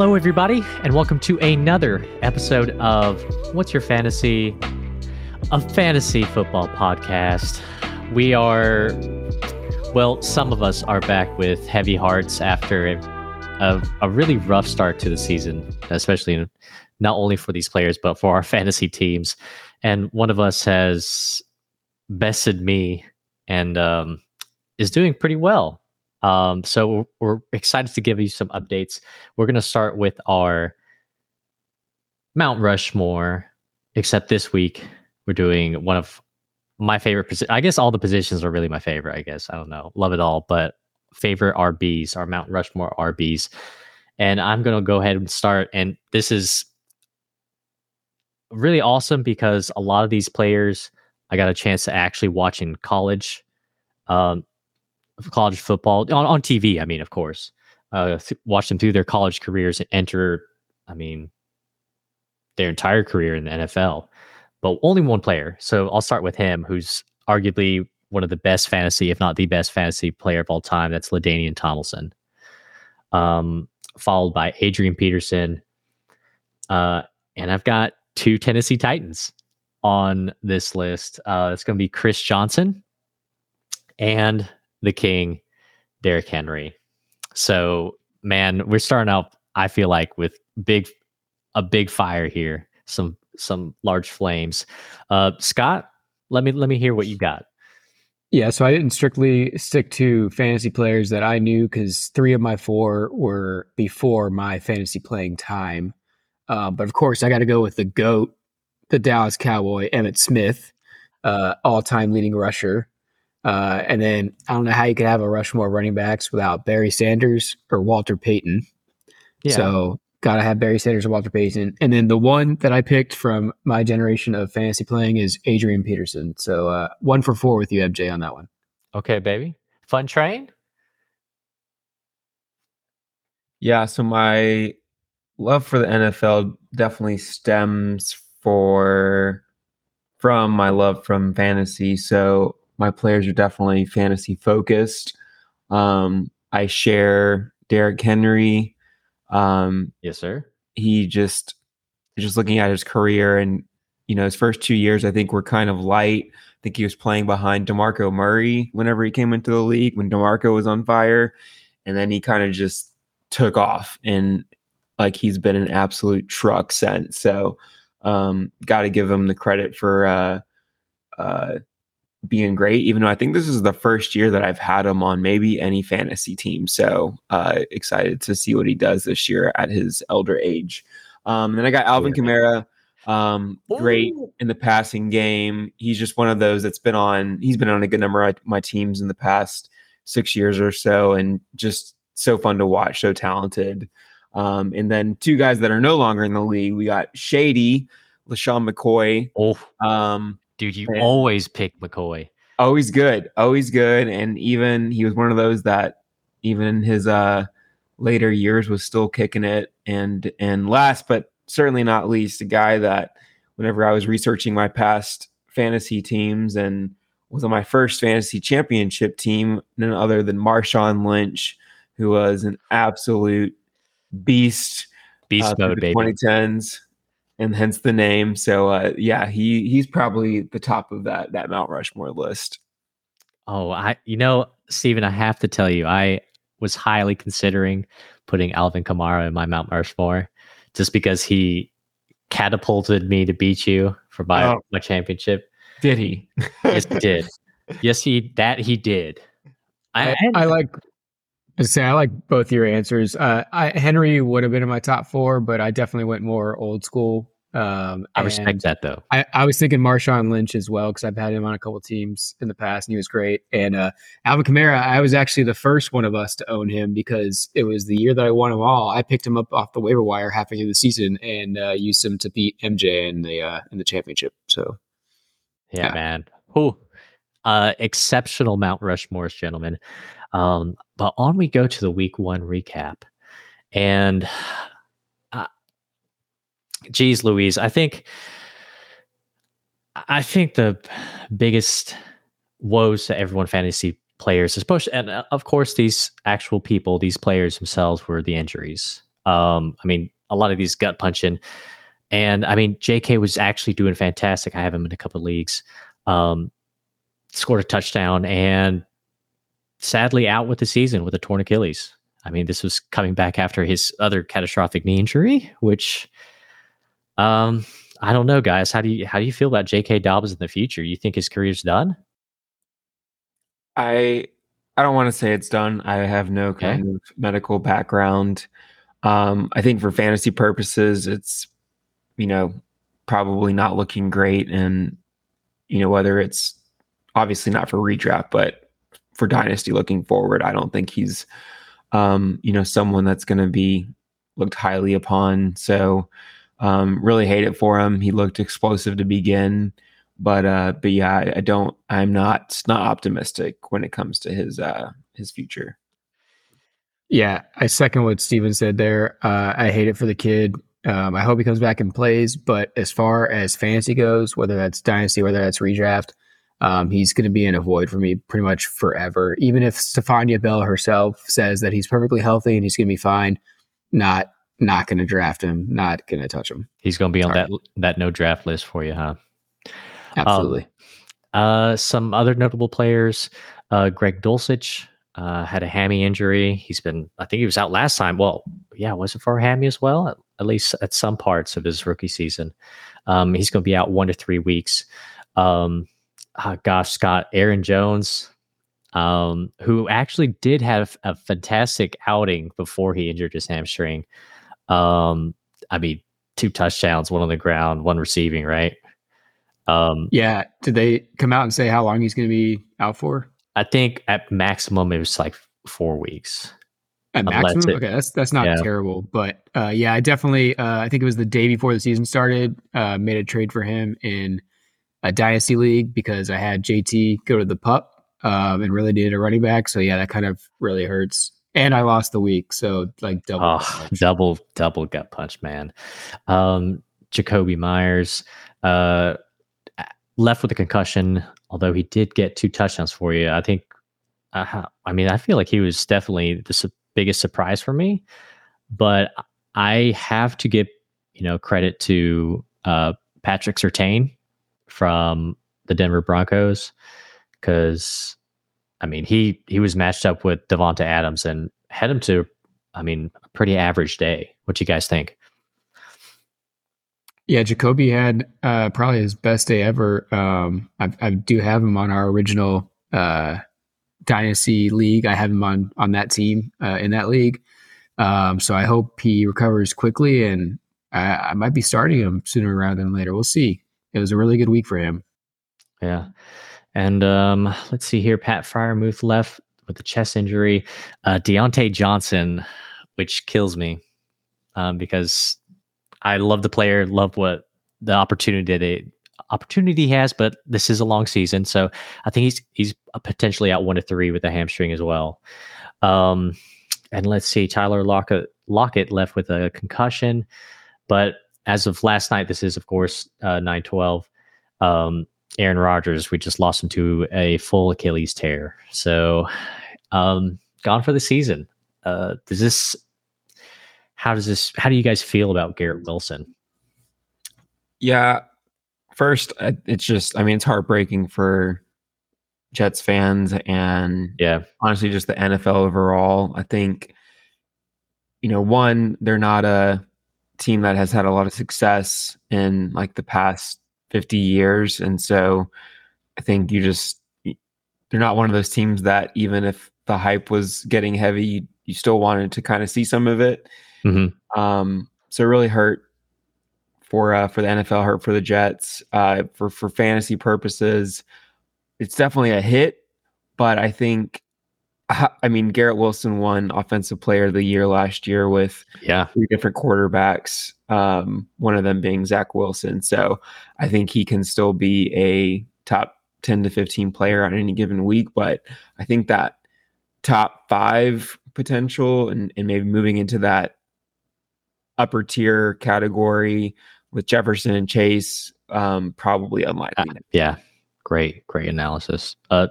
Hello, everybody, and welcome to another episode of What's Your Fantasy? A fantasy football podcast. We are, well, some of us are back with heavy hearts after a, a, a really rough start to the season, especially not only for these players, but for our fantasy teams. And one of us has bested me and um, is doing pretty well. Um, so we're excited to give you some updates. We're going to start with our Mount Rushmore, except this week we're doing one of my favorite. I guess all the positions are really my favorite. I guess I don't know, love it all, but favorite RBs, our Mount Rushmore RBs. And I'm going to go ahead and start. And this is really awesome because a lot of these players I got a chance to actually watch in college. Um, college football on, on TV. I mean, of course, uh, th- watch them through their college careers and enter. I mean, their entire career in the NFL, but only one player. So I'll start with him, who's arguably one of the best fantasy, if not the best fantasy player of all time. That's LaDainian Tomlinson. Um, followed by Adrian Peterson. Uh, and I've got two Tennessee Titans on this list. Uh, it's going to be Chris Johnson and the king, Derrick Henry. So, man, we're starting out. I feel like with big, a big fire here. Some some large flames. Uh, Scott, let me let me hear what you got. Yeah, so I didn't strictly stick to fantasy players that I knew because three of my four were before my fantasy playing time. Uh, but of course, I got to go with the goat, the Dallas Cowboy, Emmitt Smith, uh, all-time leading rusher. Uh, and then I don't know how you could have a Rushmore running backs without Barry Sanders or Walter Payton. Yeah. So gotta have Barry Sanders or Walter Payton. And then the one that I picked from my generation of fantasy playing is Adrian Peterson. So uh, one for four with you, MJ, on that one. Okay, baby. Fun train. Yeah. So my love for the NFL definitely stems for from my love from fantasy. So my players are definitely fantasy focused. Um, I share Derrick Henry. Um, yes, sir. He just just looking at his career and you know his first two years, I think were kind of light. I think he was playing behind Demarco Murray whenever he came into the league when Demarco was on fire, and then he kind of just took off and like he's been an absolute truck since. So um, got to give him the credit for uh, uh, being great, even though I think this is the first year that I've had him on maybe any fantasy team. So uh, excited to see what he does this year at his elder age. Um, then I got Alvin yeah. Kamara. Um, great in the passing game. He's just one of those that's been on. He's been on a good number of my teams in the past six years or so, and just so fun to watch. So talented. Um, and then two guys that are no longer in the league. We got Shady, LeSean McCoy. Oh. Um, Dude, you and always pick McCoy. Always good. Always good. And even he was one of those that even in his uh later years was still kicking it. And and last but certainly not least, a guy that whenever I was researching my past fantasy teams and was on my first fantasy championship team, none other than Marshawn Lynch, who was an absolute beast. Beast uh, mode, baby. 2010s and hence the name. So uh, yeah, he he's probably the top of that that Mount Rushmore list. Oh, I you know, Stephen, I have to tell you, I was highly considering putting Alvin Kamara in my Mount Rushmore just because he catapulted me to beat you for my oh. my championship. Did he? yes, he did. Yes, he that he did. I, I, I like I say I like both your answers. Uh, I, Henry would have been in my top four, but I definitely went more old school. Um, I respect that though. I, I, was thinking Marshawn Lynch as well because I've had him on a couple teams in the past and he was great. And uh, Alvin Kamara, I was actually the first one of us to own him because it was the year that I won them all. I picked him up off the waiver wire halfway through the season and uh, used him to beat MJ in the uh, in the championship. So, yeah, yeah. man, who uh, exceptional Mount Rushmore's gentlemen. Um, but on we go to the week one recap. And uh, geez, Louise, I think I think the biggest woes to everyone fantasy players, especially and uh, of course these actual people, these players themselves were the injuries. Um, I mean, a lot of these gut punching. And I mean, JK was actually doing fantastic. I have him in a couple leagues. Um, scored a touchdown and sadly out with the season with a torn Achilles. I mean, this was coming back after his other catastrophic knee injury, which um I don't know, guys. How do you how do you feel about J.K. Dobbins in the future? You think his career's done? I I don't want to say it's done. I have no kind okay. of medical background. Um, I think for fantasy purposes, it's you know probably not looking great, and you know whether it's obviously not for redraft, but for dynasty looking forward, I don't think he's um, you know someone that's going to be looked highly upon. So um, really hate it for him. He looked explosive to begin, but uh, but yeah, I, I don't. I'm not not optimistic when it comes to his uh, his future. Yeah, I second what Steven said there. Uh, I hate it for the kid. Um, I hope he comes back and plays. But as far as fantasy goes, whether that's dynasty, whether that's redraft, um, he's going to be in a void for me pretty much forever. Even if Stefania Bell herself says that he's perfectly healthy and he's going to be fine, not not going to draft him, not going to touch him. He's going to be on Sorry. that that no draft list for you, huh? Absolutely. Um, uh, some other notable players: uh, Greg Dulcich uh, had a hammy injury. He's been, I think he was out last time. Well, yeah, was it for a hammy as well? At, at least at some parts of his rookie season. Um, he's going to be out one to three weeks. Um, uh, gosh, Scott, Aaron Jones, um, who actually did have a fantastic outing before he injured his hamstring. Um, I mean, two touchdowns, one on the ground, one receiving, right? Um, yeah. Did they come out and say how long he's going to be out for? I think at maximum it was like four weeks. At maximum, it, okay, that's that's not yeah. terrible, but uh, yeah, I definitely, uh, I think it was the day before the season started, uh, made a trade for him in a dynasty league because I had JT go to the pup um, and really needed a running back. So yeah, that kind of really hurts. And I lost the week, so like double, oh, double, double gut punch, man. Um, Jakobi Meyers uh, left with a concussion, although he did get two touchdowns for you. I think. Uh, I mean, I feel like he was definitely the su- biggest surprise for me, but I have to give you know credit to uh, Patrick Surtain from the Denver Broncos because I mean he he was matched up with Davante Adams and had him to I mean a pretty average day. What do you guys think? Yeah, Jakobi had uh, probably his best day ever. Um, I, I, do have him on our original uh, dynasty league. I have him on on that team uh, in that league. Um, so I hope he recovers quickly, and I, I, might be starting him sooner rather than later. We'll see it was a really good week for him. Yeah. And um, let's see here. Pat Freiermuth left with a chest injury. Uh, Diontae Johnson, which kills me um, because I love the player, love what the opportunity opportunity he has, but this is a long season, so I think he's he's potentially out one to three with a hamstring as well. Um, and let's see, Tyler Lockett Lockett left with a concussion, but as of last night, this is of course uh, nine twelve. Um, Aaron Rodgers, we just lost him to a full Achilles tear, so um, gone for the season. Uh, does this? How does this? How do you guys feel about Garrett Wilson? Yeah, first, it's just. I mean, it's heartbreaking for Jets fans and yeah, honestly, just the NFL overall. I think, you know, one, they're not a team that has had a lot of success in like the past 50 years. And so I think you just, they're not one of those teams that even if the hype was getting heavy, you, you still wanted to kind of see some of it. Mm-hmm. Um, so it really hurt for uh, for the NFL, hurt for the Jets. Uh, for for fantasy purposes, it's definitely a hit, but I think I mean, Garrett Wilson won Offensive Player of the Year last year with yeah three different quarterbacks. Um, one of them being Zach Wilson. So I think he can still be a top ten to fifteen player on any given week. But I think that top five potential and, and maybe moving into that upper tier category with Jefferson and Chase, um, probably unlikely. Uh, yeah, great, great analysis. Uh,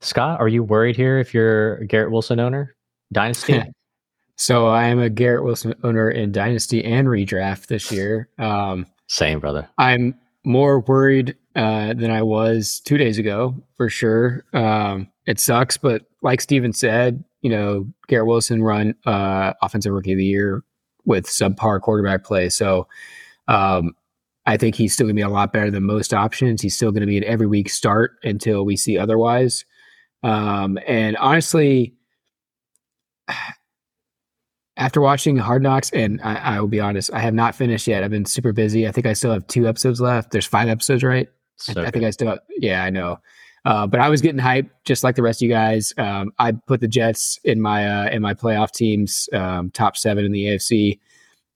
Scott, are you worried here if you're a Garrett Wilson owner? Dynasty? So I am a Garrett Wilson owner in Dynasty and Redraft this year. Um, Same, brother. I'm more worried uh, than I was two days ago, for sure. Um, it sucks, but like Steven said, you know, Garrett Wilson run uh, offensive rookie of the year with subpar quarterback play. So um, I think he's still going to be a lot better than most options. He's still going to be an every week start until we see otherwise. Um, and honestly, after watching Hard Knocks, and I, I, will be honest, I have not finished yet. I've been super busy. I think I still have two episodes left. There's five episodes, right? So I, I, think I still, have, yeah, I know. Uh, but I was getting hyped just like the rest of you guys. Um, I put the Jets in my uh, in my playoff teams, um, top seven in the AFC.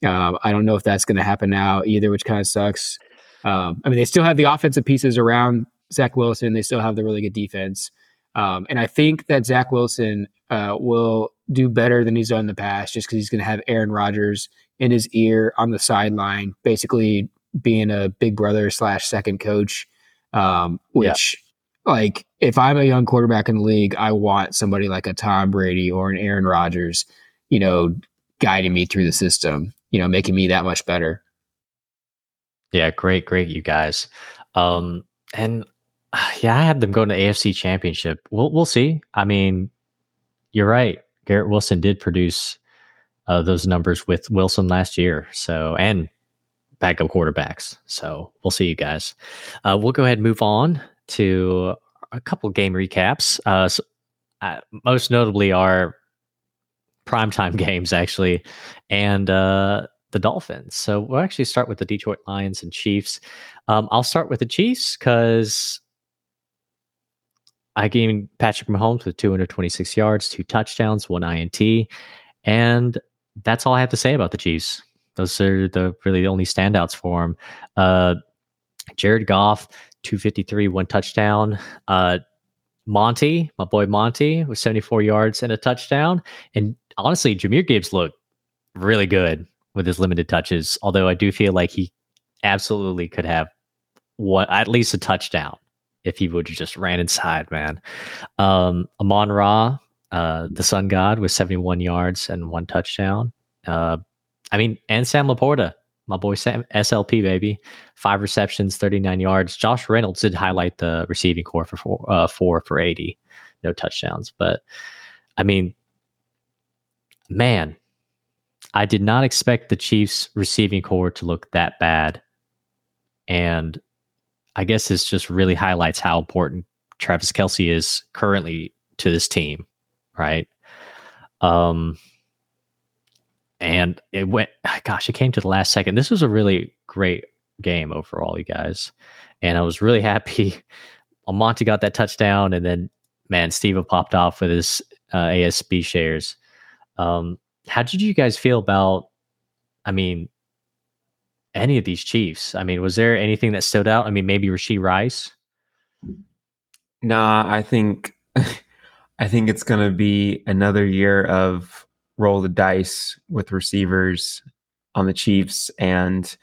Um, I don't know if that's going to happen now either, which kind of sucks. Um, I mean, they still have the offensive pieces around Zach Wilson. They still have the really good defense. Um, and I think that Zach Wilson uh, will do better than he's done in the past just because he's going to have Aaron Rodgers in his ear on the sideline, basically being a big brother slash second coach. Um, which, yeah. like, if I'm a young quarterback in the league, I want somebody like a Tom Brady or an Aaron Rodgers, you know, guiding me through the system, you know, making me that much better. Yeah, great, great, you guys. Um, and yeah, I had them going to AFC Championship. We'll we'll see. I mean, you're right. Garrett Wilson did produce uh, those numbers with Wilson last year. So and backup quarterbacks. So we'll see you guys. Uh, we'll go ahead and move on to a couple game recaps. Uh, so, uh, most notably our primetime games actually, and uh, the Dolphins. So we'll actually start with the Detroit Lions and Chiefs. Um, I'll start with the Chiefs because I gave Patrick Mahomes with 226 yards, two touchdowns, one INT, and that's all I have to say about the Chiefs. Those are the really the only standouts for him. Uh, Jared Goff, 253, one touchdown. Uh, Monty, my boy Monty, with 74 yards and a touchdown. And honestly, Jahmyr Gibbs looked really good with his limited touches. Although I do feel like he absolutely could have what at least a touchdown if he would have just ran inside, man. Um, Amon Ra, uh, the sun god, with 71 yards and one touchdown. Uh, I mean, and Sam LaPorta, my boy Sam, SLP, baby. Five receptions, 39 yards. Josh Reynolds did highlight the receiving core for four, uh, four for 80, no touchdowns. But I mean, man, I did not expect the Chiefs receiving core to look that bad. And I guess this just really highlights how important Travis Kelce is currently to this team, right? Um, and it went, gosh, it came to the last second. This was a really great game overall, you guys. And I was really happy. Monty got that touchdown, and then, man, Steven popped off with his uh, ASB shares. Um, how did you guys feel about, I mean, any of these Chiefs. I mean, was there anything that stood out? I mean, maybe Rashee Rice. Nah, I think I think it's going to be another year of roll the dice with receivers on the Chiefs, and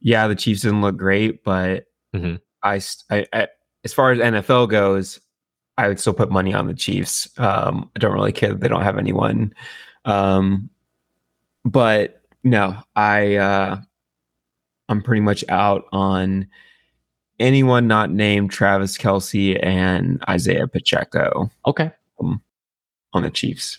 yeah, the Chiefs didn't look great, but mm-hmm. I, I, I, as far as NFL goes, I would still put money on the Chiefs. Um, I don't really care that they don't have anyone, um, but no, I. Uh, I'm pretty much out on anyone not named Travis Kelce and Isaiah Pacheco. Okay. Um, on the Chiefs.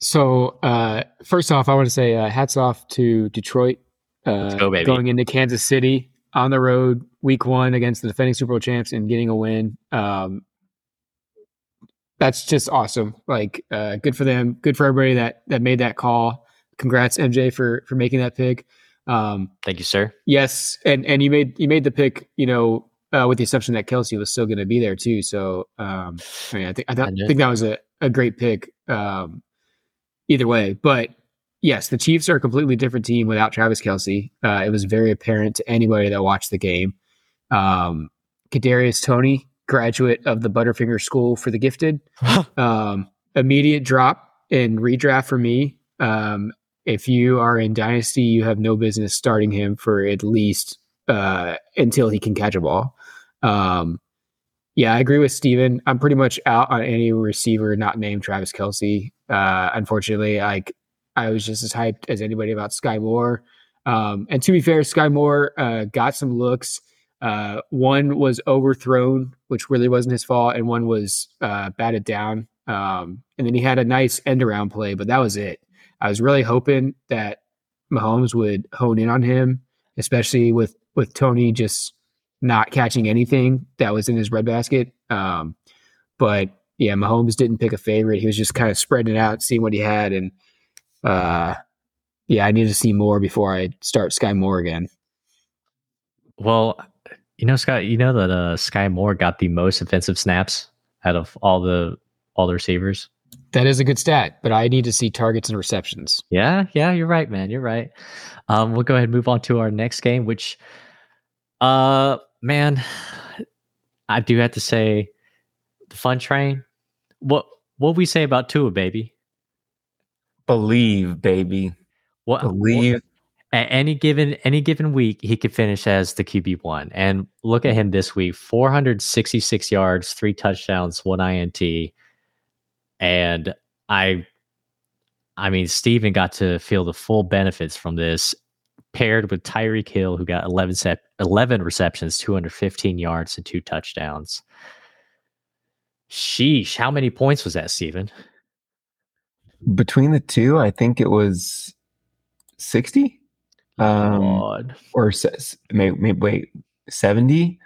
So, uh, first off, I want to say uh, hats off to Detroit uh, go, going into Kansas City on the road, week one against the defending Super Bowl champs and getting a win. Um, that's just awesome. Like, uh, good for them. Good for everybody that that made that call. Congrats, MJ, for for making that pick. Um, Thank you, sir. Yes, and and you made you made the pick, you know, uh, with the assumption that Kelce was still going to be there too. So um, I mean, I think I, th- I think that was a, a great pick. Um, either way, but yes, the Chiefs are a completely different team without Travis Kelce. Uh, it was very apparent to anybody that watched the game. Um, Kadarius Toney, graduate of the Butterfinger School for the Gifted, um, immediate drop in redraft for me. Um, if you are in dynasty, you have no business starting him for at least uh, until he can catch a ball. Um, Yeah, I agree with Steven. I'm pretty much out on any receiver not named Travis Kelce. Uh, unfortunately, like I was just as hyped as anybody about Sky Moore. Um, and to be fair, Sky Moore uh, got some looks. Uh, one was overthrown, which really wasn't his fault, and one was uh, batted down. Um, and then he had a nice end around play, but that was it. I was really hoping that Mahomes would hone in on him, especially with with Toney just not catching anything that was in his red basket. Um, but yeah, Mahomes didn't pick a favorite. He was just kind of spreading it out, seeing what he had, and uh, yeah, I need to see more before I start Sky Moore again. Well, you know, Scott, you know that uh, Sky Moore got the most offensive snaps out of all the all the receivers. That is a good stat, but I need to see targets and receptions. Yeah, yeah, you're right, man. You're right. Um, we'll go ahead and move on to our next game, which, uh, man, I do have to say, the fun train. What what we say about Tua, baby? Believe, baby. What Believe. what- at any given any given week, he could finish as the QB one. And look at him this week: 466 yards, three touchdowns, one INT. And I, I mean, Steven got to feel the full benefits from this, paired with Tyreek Hill, who got 11 set, 11 receptions, 215 yards, and two touchdowns. Sheesh, how many points was that, Steven? Between the two, I think it was 60 Um, God. or says maybe, maybe wait 70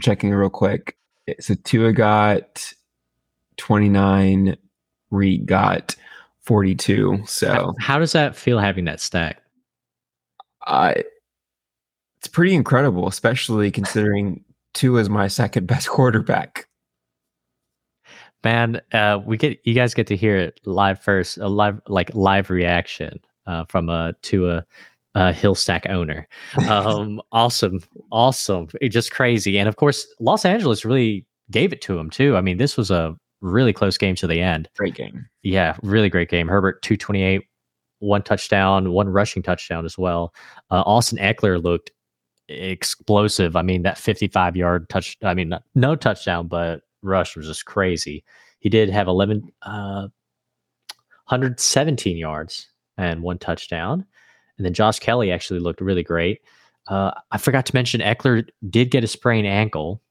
checking real quick so Tua got 29 Reed got 42 so How, how does that feel having that stack? uh, it's pretty incredible especially considering Tua is my second best quarterback Man, uh, we get you guys get to hear it live first, a live like live reaction uh, from a to a, a hill stack owner. Um, awesome, awesome, It just crazy, and of course, Los Angeles really gave it to him too. I mean, this was a really close game to the end. great game Yeah, really great game. Herbert two twenty eight, one touchdown, one rushing touchdown as well. Uh, Austin Ekeler looked explosive. I mean, that fifty five yard touch. I mean, not- no touchdown, but rush was just crazy. He did have 11, uh, 117 yards and one touchdown. And then Josh Kelley actually looked really great. Uh, I forgot to mention Ekeler did get a sprained ankle.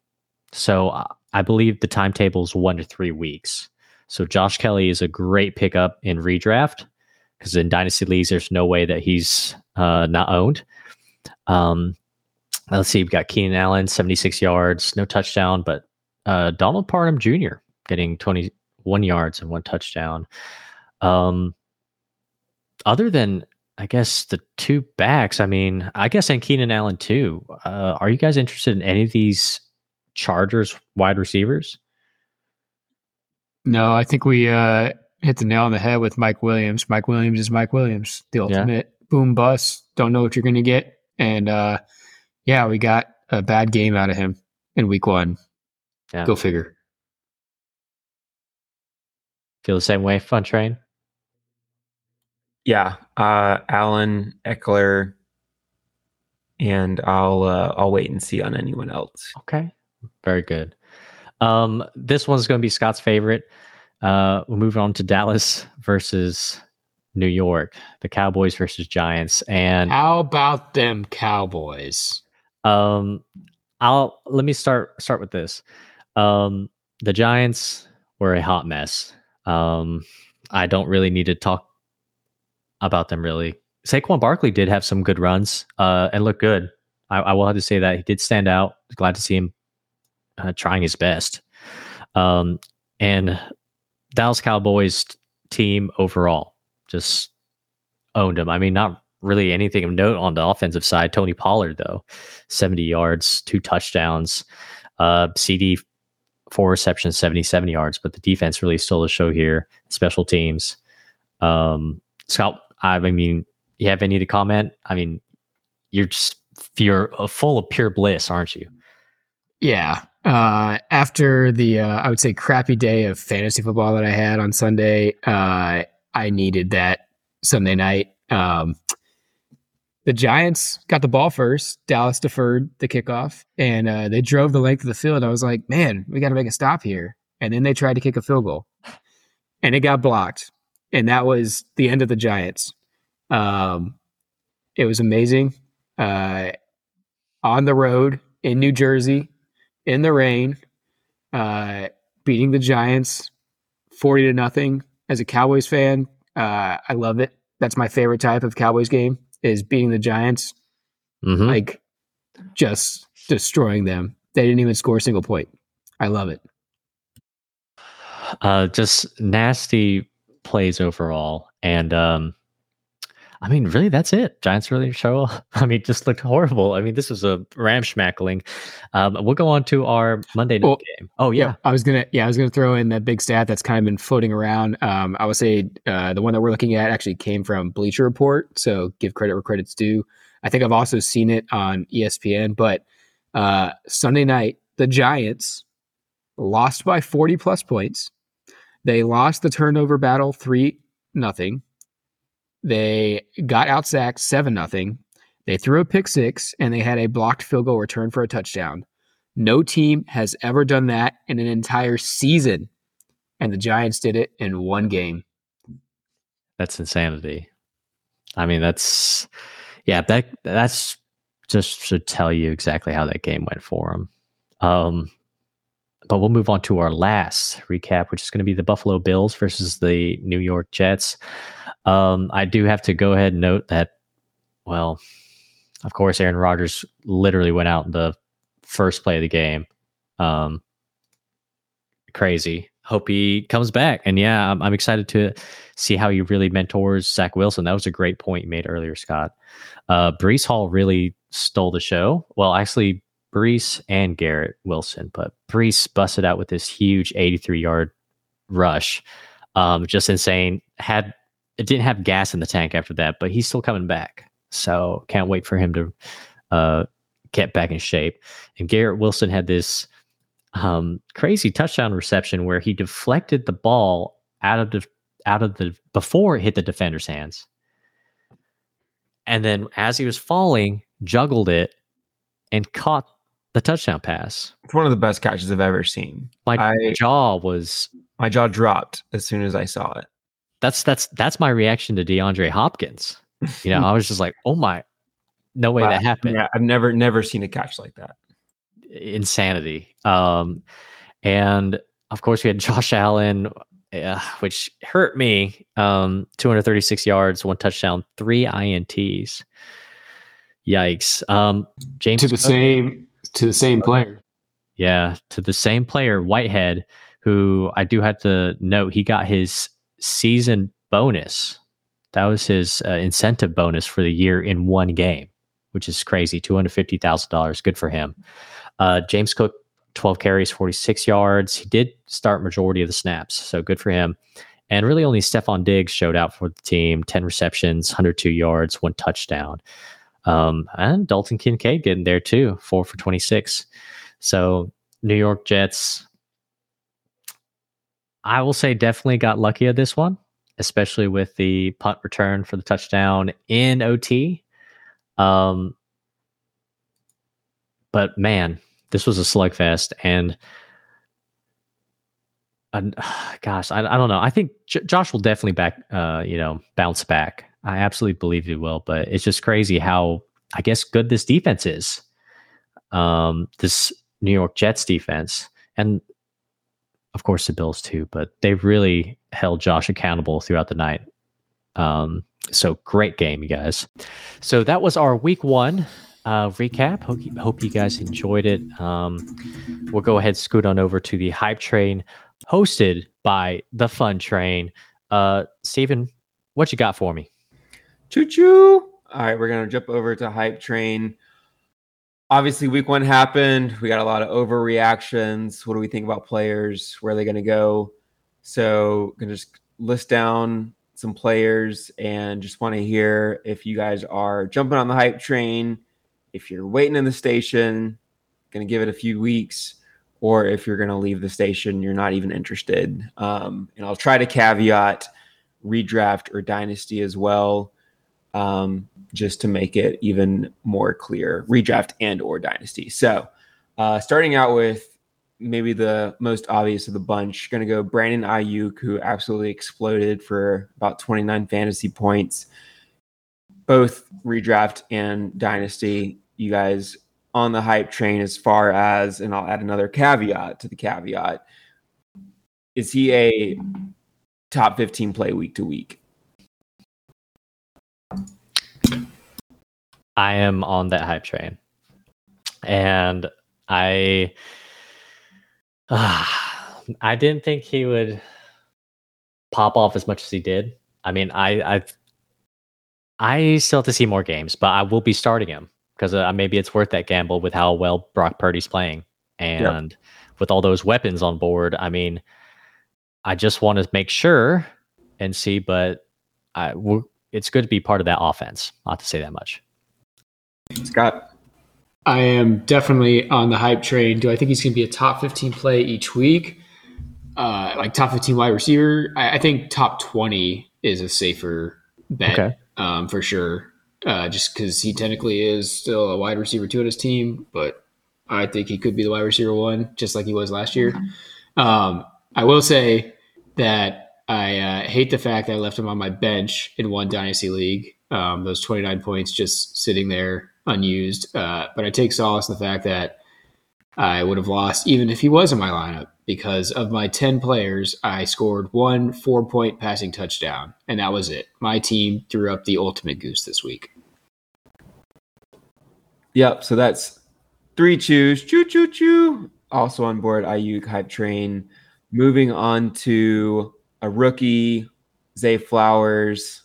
So uh, I believe the timetable is one to three weeks. So Josh Kelley is a great pickup in redraft because in Dynasty Leagues, there's no way that he's uh, not owned. Um, let's see, we've got Keenan Allen, 76 yards, no touchdown, but uh, Donald Parham Jr. getting 21 yards and one touchdown. Um, other than, I guess, the two backs, I mean, I guess, and Keenan Allen too. Uh, are you guys interested in any of these Chargers wide receivers? No, I think we uh, hit the nail on the head with Mike Williams. Mike Williams is Mike Williams, the ultimate boom bust. Don't know what you're going to get, and uh, yeah, we got a bad game out of him in week one. Yeah. Go figure. Feel the same way, Fun Train? yeah uh Allen Ekeler and I'll uh, I'll wait and see on anyone else Okay. Very good. Um, this one's going to be Scott's favorite. Uh, we'll move on to Dallas versus New York, the Cowboys versus Giants. And How about them Cowboys? um, I'll let me start start with this. Um, the Giants were a hot mess. Um, I don't really need to talk about them really. Saquon Barkley did have some good runs uh, and look good. I, I will have to say that he did stand out. Glad to see him uh, trying his best. Um, and Dallas Cowboys team overall just owned him. I mean, not really anything of note on the offensive side. Tony Pollard, though, 70 yards, two touchdowns, uh, CD, four receptions, 77 yards. But the defense really stole the show here. Special teams. Um, Scott, I mean, you have any to comment? I mean, you're just you're full of pure bliss, aren't you? Yeah. Uh, after the, uh, I would say, crappy day of fantasy football that I had on Sunday, uh, I needed that Sunday night. Um, the Giants got the ball first. Dallas deferred the kickoff, and uh, they drove the length of the field. I was like, man, we got to make a stop here. And then they tried to kick a field goal, and it got blocked, and that was the end of the Giants. Um, it was amazing. Uh, on the road in New Jersey, in the rain, uh, beating the Giants, forty to nothing. As a Cowboys fan, uh, I love it. That's my favorite type of Cowboys game is beating the Giants, Mhm. like just destroying them. They didn't even score a single point. I love it. uh, just nasty plays overall. And um, I mean, really, that's it. Giants really show. I mean, just looked horrible. I mean, this was a ramschmackling. Um, we'll go on to our Monday night Well, game. Oh yeah, I was gonna yeah, I was gonna throw in that big stat that's kind of been floating around. Um, I would say uh, the one that we're looking at actually came from Bleacher Report, so give credit where credit's due. I think I've also seen it on ESPN, but uh, Sunday night the Giants lost by forty plus points. They lost the turnover battle three nothing. They got outsacked seven nothing. They threw a pick six and they had a blocked field goal return for a touchdown. No team has ever done that in an entire season. And the Giants did it in one game. that's insanity. I mean, that's yeah, that that's just should tell you exactly how that game went for them. Um, but we'll move on to our last recap, which is going to be the Buffalo Bills versus the New York Jets. Um, I do have to go ahead and note that, well, of course, Aaron Rodgers literally went out in the first play of the game. Um, crazy. Hope he comes back. And yeah, I'm, I'm excited to see how he really mentors Zach Wilson. That was a great point you made earlier, Scott. Uh, Breece Hall really stole the show. Well, actually, Breece and Garrett Wilson, but Breece busted out with this huge 83 yard rush. Um, just insane. Had it didn't have gas in the tank after that, but he's still coming back. So can't wait for him to uh, get back in shape. And Garrett Wilson had this um, crazy touchdown reception where he deflected the ball out of the out of the before it hit the defender's hands, and then as he was falling, juggled it and caught the touchdown pass. It's one of the best catches I've ever seen. My I- jaw was My jaw dropped as soon as I saw it. That's that's that's my reaction to DeAndre Hopkins. You know, I was just like, oh my, no way Wow. that happened. Yeah, I've never never seen a catch like that. insanity. Um, and of course, we had Josh Allen, uh, which hurt me. Um, 236 yards, one touchdown, three INTs. Yikes. Um, James To the Cook- same to the same player. yeah, to the same player, Whitehead, who I do have to note, he got his season bonus. That was his uh, incentive bonus for the year in one game, which is crazy. $250,000. Good for him. Uh, James Cook, 12 carries, 46 yards. He did start majority of the snaps, so good for him. And really only Stefon Diggs showed out for the team, 10 receptions, 102 yards, one touchdown. Um, and Dalton Kincaid getting there too, four for 26. So New York Jets, I will say definitely got lucky at this one, especially with the punt return for the touchdown in OT. Um, but man, this was a slugfest, and and, gosh, I, I don't know. I think J- Josh will definitely back, uh, you know, bounce back. I absolutely believe he will, but it's just crazy how I guess good this defense is. Um, this New York Jets defense, and of course the Bills too, but they've really held Josh accountable throughout the night. Um, so great game, you guys. So that was our week one uh, recap. Hope you, hope you guys enjoyed it. Um, we'll go ahead scoot on over to the hype train hosted by the fun train. Uh, what you got for me? Choo choo. All right, we're gonna jump over to hype train. Obviously, week one happened. We got a lot of overreactions. What do we think about players? Where are they gonna go? So, gonna just list down some players and just want to hear if you guys are jumping on the hype train, if you're waiting in the station, gonna give it a few weeks, or if you're gonna leave the station, you're not even interested. Um, and I'll try to caveat redraft or dynasty as well. Um, just to make it even more clear, redraft and or dynasty. So, uh, starting out with maybe the most obvious of the bunch, going to go Brandon Aiyuk, who absolutely exploded for about 29 fantasy points, both redraft and dynasty. You guys on the hype train as far as, and I'll add another caveat to the caveat. Is he a top 15 play week to week? I am on that hype train. And I uh, I didn't think he would pop off as much as he did. I mean, I I I still have to see more games, but I will be starting him because uh, maybe it's worth that gamble with how well Brock Purdy's playing and yep. with all those weapons on board. I mean, I just want to make sure and see, but I, it's good to be part of that offense. Not to say that much. Scott. I am definitely on the hype train. Do I think he's going to be a top 15 play each week? Uh, like top 15 wide receiver? I, I, think top 20 is a safer bet okay. um, for sure. Uh, just because he technically is still a wide receiver two on his team, but I think he could be the wide receiver one, just like he was last year. Um, I will say that I uh, hate the fact that I left him on my bench in one dynasty league. Um, those 29 points just sitting there unused. Uh, but I take solace in the fact that I would have lost even if he was in my lineup because of my 10 players, I scored one four point passing touchdown, and that was it. My team threw up the ultimate goose this week. Yep. So that's three chews. Choo, choo, choo. Also on board, Aiyuk hype train. Moving on to a rookie, Zay Flowers.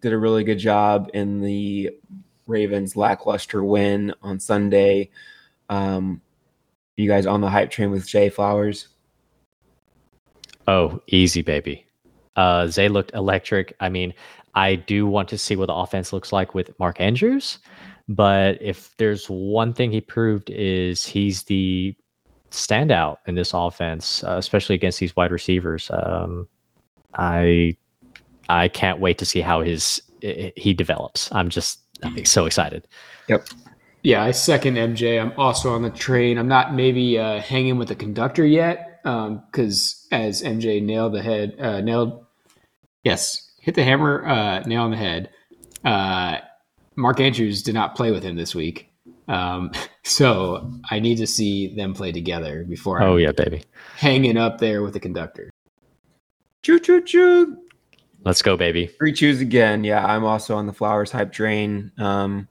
Did a really good job in the Ravens lackluster win on Sunday. Um, you guys on the hype train with Zay Flowers? Oh, easy, baby. Uh, Zay looked electric. I mean, I do want to see what the offense looks like with Mark Andrews, but if there's one thing he proved is he's the standout in this offense, uh, especially against these wide receivers. Um, I I can't wait to see how his he develops. I'm just I'm so excited. Yep. Yeah, I second MJ. I'm also on the train. I'm not maybe uh, hanging with the conductor yet because um, as MJ nailed the head, uh, nailed, yes, hit the hammer, uh, nail on the head. Uh, Mark Andrews did not play with him this week. Um, so I need to see them play together before. Oh I'm yeah, baby, hanging up there with the conductor. Choo choo choo. Let's go, baby. Three choose again. Yeah, I'm also on the Flowers hype train. Um,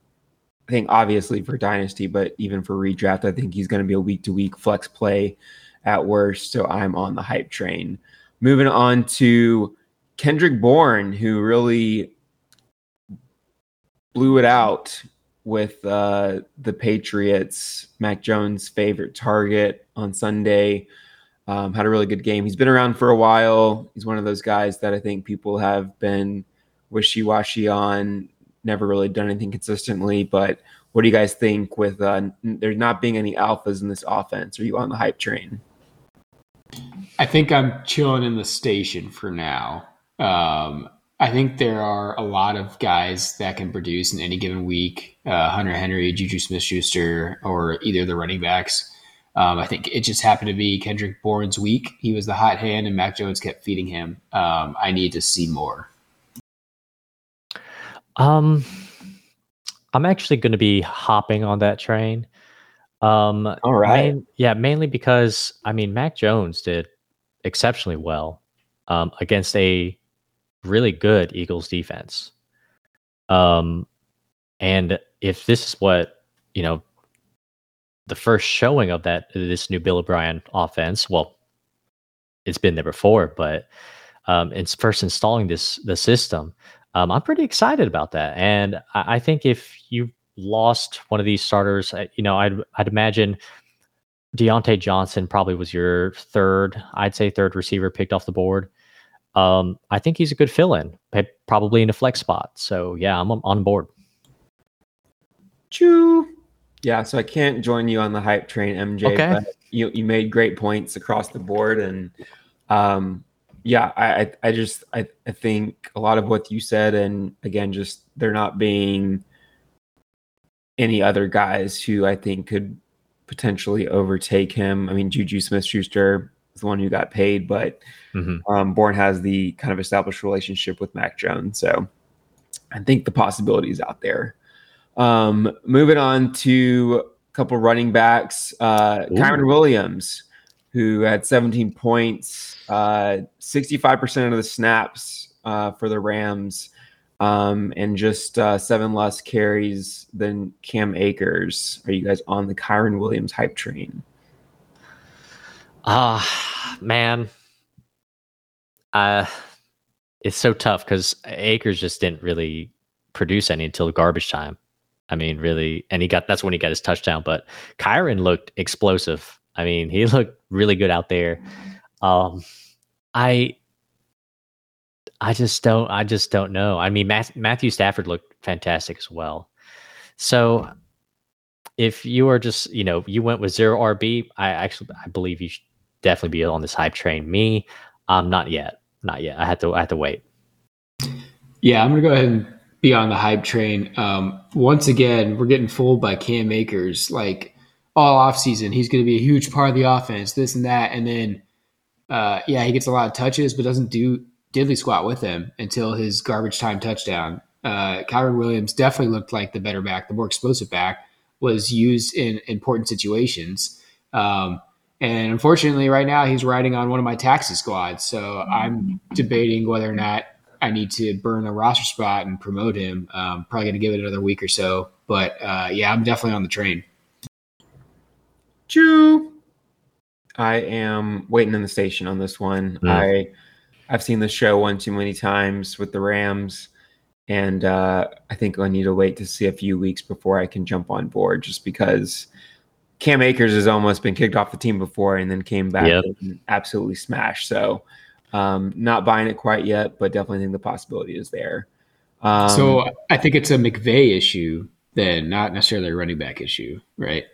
I think obviously for Dynasty, but even for redraft, I think he's going to be a week to week flex play at worst. So I'm on the hype train. Moving on to Kendrick Bourne, who really blew it out with uh, the Patriots. Mac Jones' favorite target on Sunday. Um, had a really good game. He's been around for a while. He's one of those guys that I think people have been wishy washy on, never really done anything consistently. But what do you guys think with uh, there not being any alphas in this offense? Are you on the hype train? I think I'm chilling in the station for now. Um, I think there are a lot of guys that can produce in any given week. Uh, Hunter Henry, Juju Smith Schuster, or either the running backs. Um, I think it just happened to be Kendrick Bourne's week. He was the hot hand, and Mac Jones kept feeding him. Um, I need to see more. Um, I'm actually going to be hopping on that train. Um, All right. Main, yeah, mainly because I mean Mac Jones did exceptionally well um, against a really good Eagles defense. Um, and if this is what you know the first showing of that this new Bill O'Brien offense. Well, it's been there before, but um, it's first installing this the system. Um, I'm pretty excited about that, and I, I, think if you lost one of these starters, you know, I'd I'd imagine Diontae Johnson probably was your third, I'd say third receiver picked off the board. Um, I think he's a good fill-in, probably in a flex spot. So yeah, I'm on board. Choo. Yeah, so I can't join you on the hype train, MJ. Okay. But you you made great points across the board, and um, yeah, I I- just I I think a lot of what you said, and again, just there not being any other guys who I think could potentially overtake him. I mean, Juju Smith Schuster is the one who got paid, but Mhm. um, Bourne has the kind of established relationship with Mac Jones, so I think the possibility is out there. Um, moving on to a couple running backs, uh, Kyren Williams, who had 17 points, uh, 65% of the snaps uh, for the Rams, um, and just uh, seven less carries than Cam Akers. Are you guys on the Kyren Williams hype train? Ah, man. Uh it's so tough because Akers just didn't really produce any until garbage time. I mean, really, and he got that's when he got his touchdown. But Kyren looked explosive. I mean, he looked really good out there. Um, I, I just don't, I just don't know. I mean, Math, Matthew Stafford looked fantastic as well. So, if you are just, you know, you went with zero RB, I actually, I believe you should definitely be on this hype train. Me, um, not yet, not yet. I had to, I had to wait. Yeah, I'm gonna go ahead and be on the hype train. Um, once again, we're getting fooled by Cam Akers. Like all offseason, he's gonna be a huge part of the offense, this and that, and then uh, yeah, he gets a lot of touches, but doesn't do diddly squat with him until his garbage time touchdown. Uh, Kyren Williams definitely looked like the better back, the more explosive back, was used in important situations. Um, and unfortunately, right now he's riding on one of my taxi squads. So I'm debating whether or not I need to burn a roster spot and promote him. Um, probably going to give it another week or so. But uh, yeah, I'm definitely on the train. Chew. I am waiting in the station on this one. Mm. I I've seen the show one too many times with the Rams, and uh, I think I need to wait to see a few weeks before I can jump on board. Just because Cam Akers has almost been kicked off the team before and then came back Yep. and absolutely smashed. So um, not buying it quite yet, but definitely think the possibility is there. Um, so I think it's a McVay issue, then not necessarily a running back issue, right?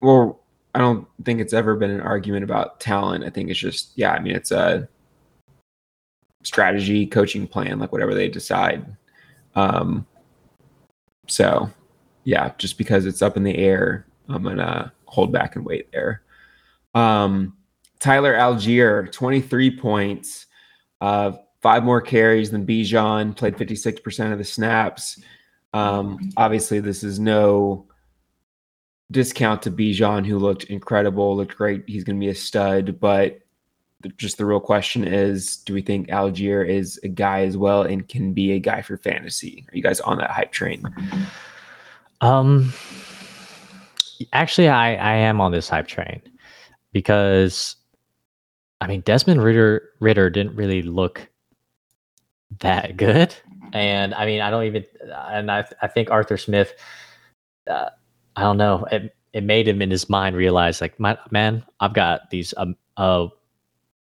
Well, I don't think it's ever been an argument about talent. I think it's just, yeah, I mean, it's a strategy, coaching plan, like whatever they decide. Um, so, yeah, just because it's up in the air, I'm going to hold back and wait there. Um, Tyler Allgeier, 23 points, uh, five more carries than Bijan, played 56% of the snaps. Um, obviously, this is no discount to Bijan, who looked incredible, looked great. He's going to be a stud, but just the real question is, do we think Allgeier is a guy as well and can be a guy for fantasy? Are you guys on that hype train? Um, actually, I I am on this hype train because, I mean, Desmond Ridder Ridder didn't really look that good, and I mean, I don't even, and I I think Arthur Smith, uh, I don't know, it it made him in his mind realize like, my man, I've got these um uh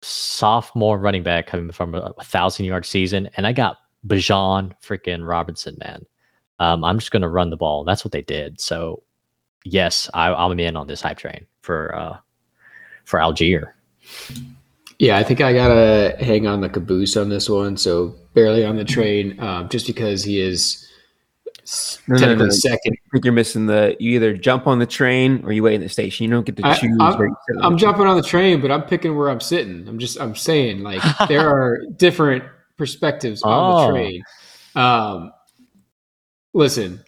sophomore running back coming from a, a thousand yard season, and I got Bijan freaking Robinson, man. Um, I'm just going to run the ball. That's what they did. So, yes, I, I'm in on this hype train for uh, for Allgeier. Yeah, I think I gotta hang on the caboose on this one. So barely on the train, um, just because he is No, no, technically no. second. I think you're missing the. You either jump on the train or you wait in the station. You don't get to choose. I'm- where you I'm jumping on the train, but I'm picking where I'm sitting. I'm just I'm saying like there are different perspectives on Oh. the train. Um, listen,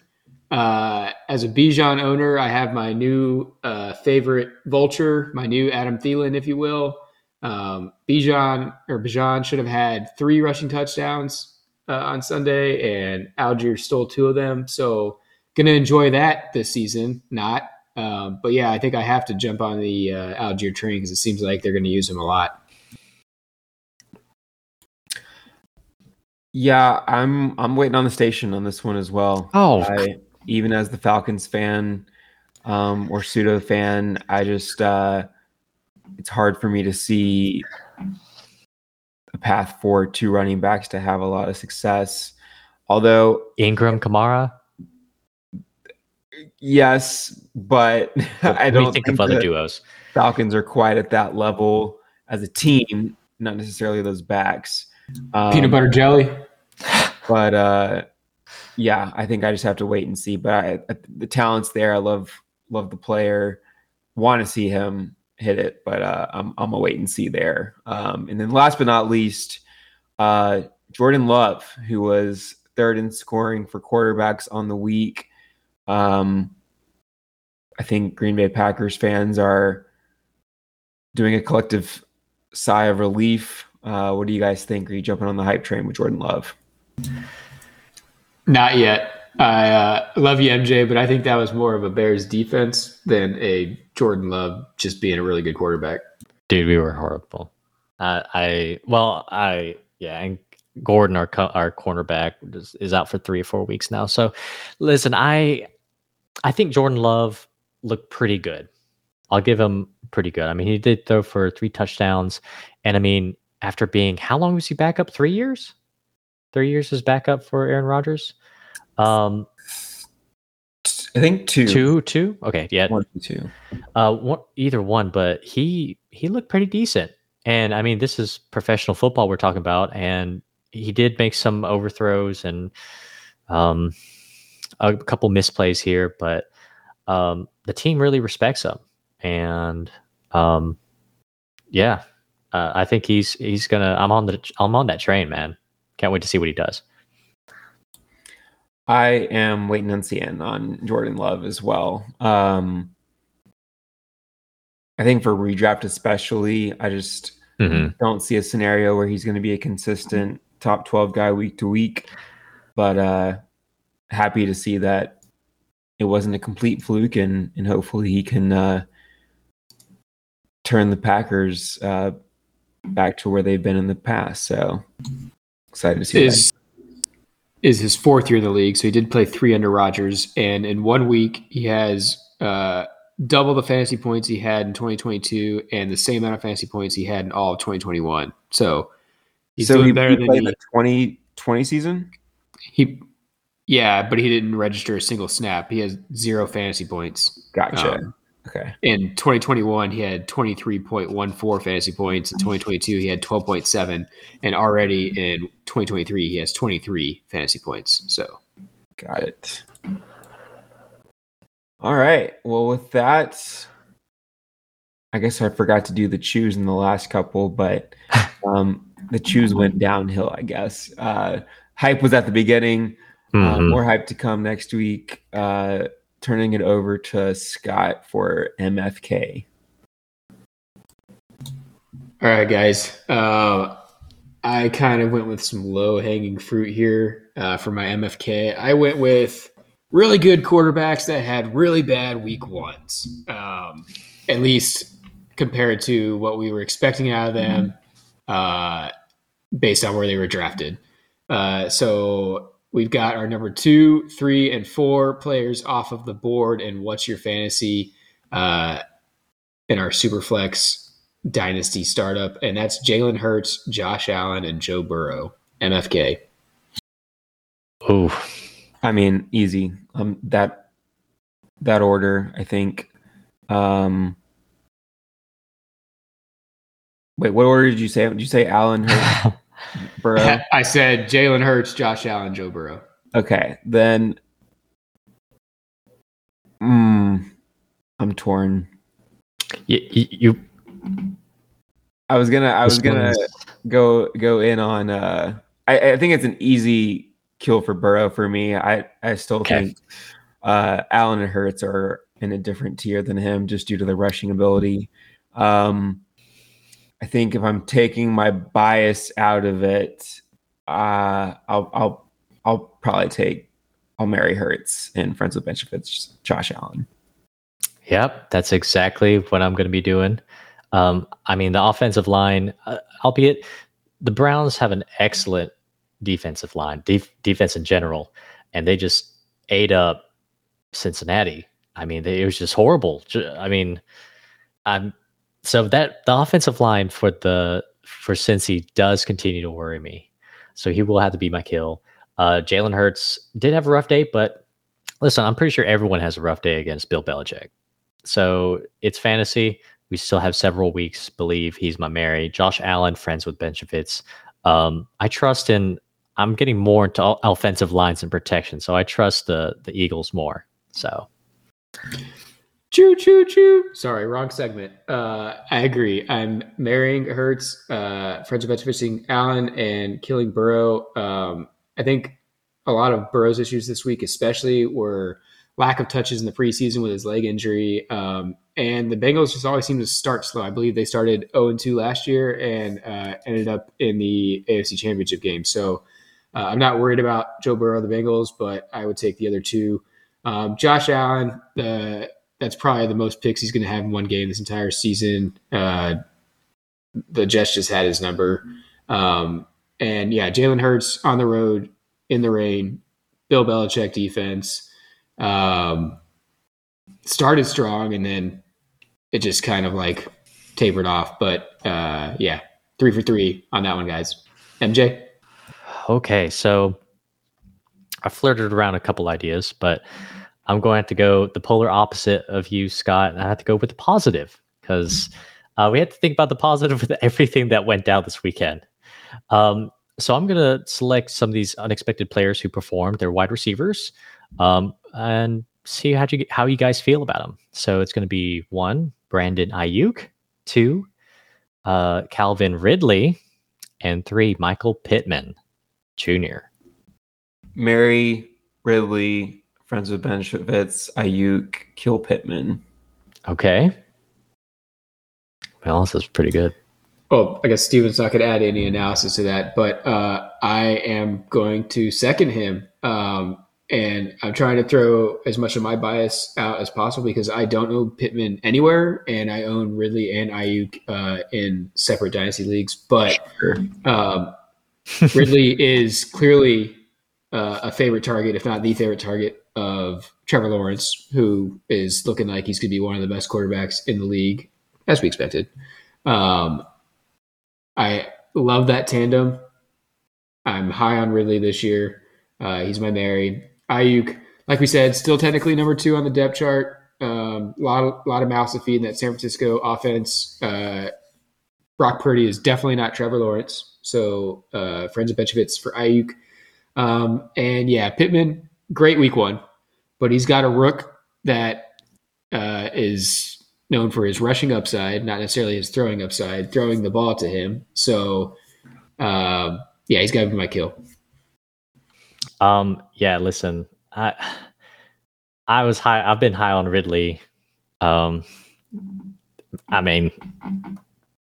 uh, as a Bijan owner, I have my new uh, favorite vulture, my new Adam Thielen, if you will. Um, Bijan or Bijan should have had three rushing touchdowns uh, on Sunday, and Allgeier stole two of them. So, gonna enjoy that this season. Not, um, but yeah, I think I have to jump on the uh, Allgeier train because it seems like they're going to use him a lot. Yeah, I'm. I'm waiting on the station on this one as well. Oh, I, even as the Falcons fan um, or pseudo fan, I just uh, it's hard for me to see a path for two running backs to have a lot of success. Although, Ingram, Kamara. yes, but I What do don't you think of other duos? Falcons are quite at that level as a team. not necessarily those backs. Um, Peanut butter jelly. but uh, yeah, I think I just have to wait and see. But I, I, the talent's there. I love love the player. Want to see him hit it, but uh, I'm I'm a wait and see there. Um, and then last but not least, uh, Jordan Love, who was third in scoring for quarterbacks on the week. Um, I think Green Bay Packers fans are doing a collective sigh of relief. Uh, what do you guys think? Are you jumping on the hype train with Jordan Love? Not yet. I uh, love you, MJ, but I think that was more of a Bears defense than a Jordan Love just being a really good quarterback. Dude, we were horrible. Uh, I well, I yeah, and Gordon, our our cornerback, is, is out for three or four weeks now. So, listen, I I think Jordan Love looked pretty good. I'll give him pretty good. I mean, he did throw for three touchdowns, and I mean, after being how long was he back up? Three years. Three years as backup for Aaron Rodgers. Um, I think two. two, two. Okay, yeah, One, two. uh, one, either one, but he he looked pretty decent. And I mean, this is professional football we're talking about, and he did make some overthrows and um, a couple misplays here, but um, the team really respects him, and um, yeah, uh, I think he's he's gonna. I'm on the I'm on that train, man. Can't wait to see what he does. I am waiting on seeing on Jordan Love as well. Um, I think for redraft, especially, I just Mhm. don't see a scenario where he's going to be a consistent top 12 guy week to week. But uh, happy to see that it wasn't a complete fluke, and, and hopefully he can uh, turn the Packers uh, back to where they've been in the past. So excited to see that. Is is his fourth year in the league, so he did play three under Rodgers, and in one week he has uh, double the fantasy points he had in 2022, and the same amount of fantasy points he had in all of 2021. So he's so doing he, better he than played he, the 2020 season? he. Yeah, but he didn't register a single snap. He has zero fantasy points. Gotcha. Um, okay. in 2021 he had 23.14 fantasy points in 2022 he had 12.7 and already in 2023 he has 23 fantasy points so Got it. All right. Well, with that, I guess I forgot to do the choose in the last couple, but um, the choose went downhill, I guess. Uh, hype was at the beginning. Uh, Mhm. more hype to come next week. Uh, turning it over to Scott for MFK. all right guys uh, i kind of went with some low hanging fruit here uh, for my mfk i went with really good quarterbacks that had really bad week ones um, at least compared to what we were expecting out of them uh, based on where they were drafted. Uh, so we've got our number two, three, and four players off of the board. And what's your fantasy uh, in our Superflex Dynasty startup? And that's Jalen Hurts, Josh Allen, and Joe Burrow. MFK. Oh, I mean, easy. Um, that that order, I think. Um, wait, what order did you say? Did you say Allen Hurts, Burrow? I said Jalen Hurts, Josh Allen, Joe Burrow. Okay, then. Mm, I'm torn. you, you I was gonna. I was gonna one's- go go in on. Uh, I, I think it's an easy kill for Burrow for me. I I still Okay. think uh, Allen and Hurts are in a different tier than him just due to the rushing ability. Um, I think if I'm taking my bias out of it, uh, I'll I'll I'll probably take I'll marry Hurts and friends with benefits Josh Allen. Yep, that's exactly what I'm going to be doing. Um, I mean, the offensive line, uh, albeit the Browns have an excellent defensive line, def- defense in general, and they just ate up Cincinnati. I mean, they, it was just horrible. I mean, I'm so that the offensive line for the for Cincy does continue to worry me. So he will have to be my kill. Uh, Jalen Hurts did have a rough day, but listen, I'm pretty sure everyone has a rough day against Bill Belichick. So it's fantasy. we still have several weeks. Believe he's my Mary. Josh Allen, friends with Benchovitz. Um, I trust in. I'm getting more into offensive lines and protection, so I trust the the Eagles more. So, choo choo choo. Sorry, wrong segment. Uh, I agree. I'm marrying Hurts, uh, friends of Benchovitz, Allen, and killing Burrow. Um, I think a lot of Burrow's issues this week, especially, were lack of touches in the preseason with his leg injury. Um, and the Bengals just always seem to start slow. I believe they started 0 2 last year and uh, ended up in the AFC Championship game. So uh, I'm not worried about Joe Burrow, the Bengals, but I would take the other two. Um, Josh Allen, uh, that's probably the most picks he's going to have in one game this entire season. Uh, the Jets just had his number. Um, and yeah, Jalen Hurts on the road in the rain, Bill Belichick defense. Um, started strong and then it just kind of like tapered off. But uh, yeah, three for three on that one, guys. MJ. Okay, so I flirted around a couple ideas, but I'm going to have to go the polar opposite of you, Scott. And I have to go with the positive because uh, we had to think about the positive with everything that went down this weekend. Um, so I'm going to select some of these unexpected players who performed. They're wide receivers, um, and see how you how you guys feel about them. So it's going to be one Brandon Aiyuk, two uh, Calvin Ridley, and three Michael Pittman Jr. Mary Ridley, friends with Ben Benchovitz, Aiyuk, kill Pittman. Okay. Well, this is pretty good. Well, I guess Steven's not going to add any analysis to that, but uh, I am going to second him. Um, and I'm trying to throw as much of my bias out as possible because I don't know Pittman anywhere, and I own Ridley and Aiyuk uh, in separate dynasty leagues. But um, Ridley is clearly uh, a favorite target, if not the favorite target of Trevor Lawrence, who is looking like he's going to be one of the best quarterbacks in the league, as we expected. Um, I love that tandem. I'm high on Ridley this year. Uh, he's my Mary. Aiyuk, like we said, still technically number two on the depth chart. A um, lot, of, lot of mouths to feed in that San Francisco offense. Uh, Brock Purdy is definitely not Trevor Lawrence. So, uh, friends of Benchovitz for Aiyuk. Um, and yeah, Pittman, great week one, but he's got a rook that uh, is known for his rushing upside, not necessarily his throwing upside, throwing the ball to him. So, um, yeah, he's got to be my kill. Um, yeah, listen, I I was high. I've been high on Ridley. Um, I mean,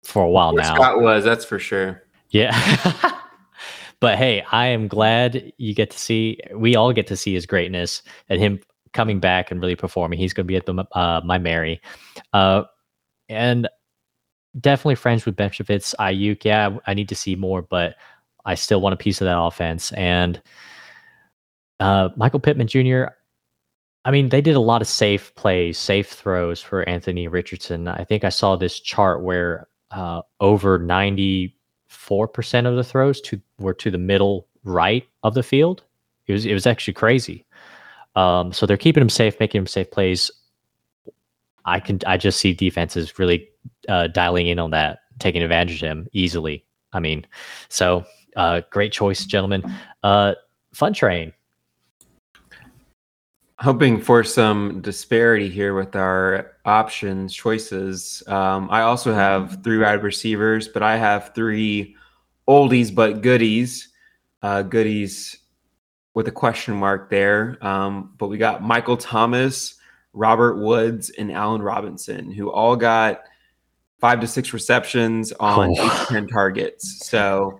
for a while now. Scott was that's for sure. Yeah. but hey, I am glad you get to see. We all get to see his greatness and him coming back and really performing. He's going to be at the uh, my Mary, uh, and definitely friends with Benchovitz, Aiyuk. Yeah, I need to see more, but I still want a piece of that offense. And uh, Michael Pittman Jr. I mean, they did a lot of safe plays, safe throws for Anthony Richardson. I think I saw this chart where uh, over ninety four percent of the throws to were to the middle right of the field. It was it was actually crazy. Um, so they're keeping him safe, making him safe plays. I can I just see defenses really uh, dialing in on that, taking advantage of him easily. I mean, so uh, great choice, gentlemen. Uh, fun train. Hoping for some disparity here with our options choices. Um, I also have three wide receivers, but I have three oldies but goodies. Uh, goodies with a question mark there. Um, but we got Michael Thomas, Robert Woods, and Allen Robinson, who all got five to six receptions on oh. eight to 10 targets. So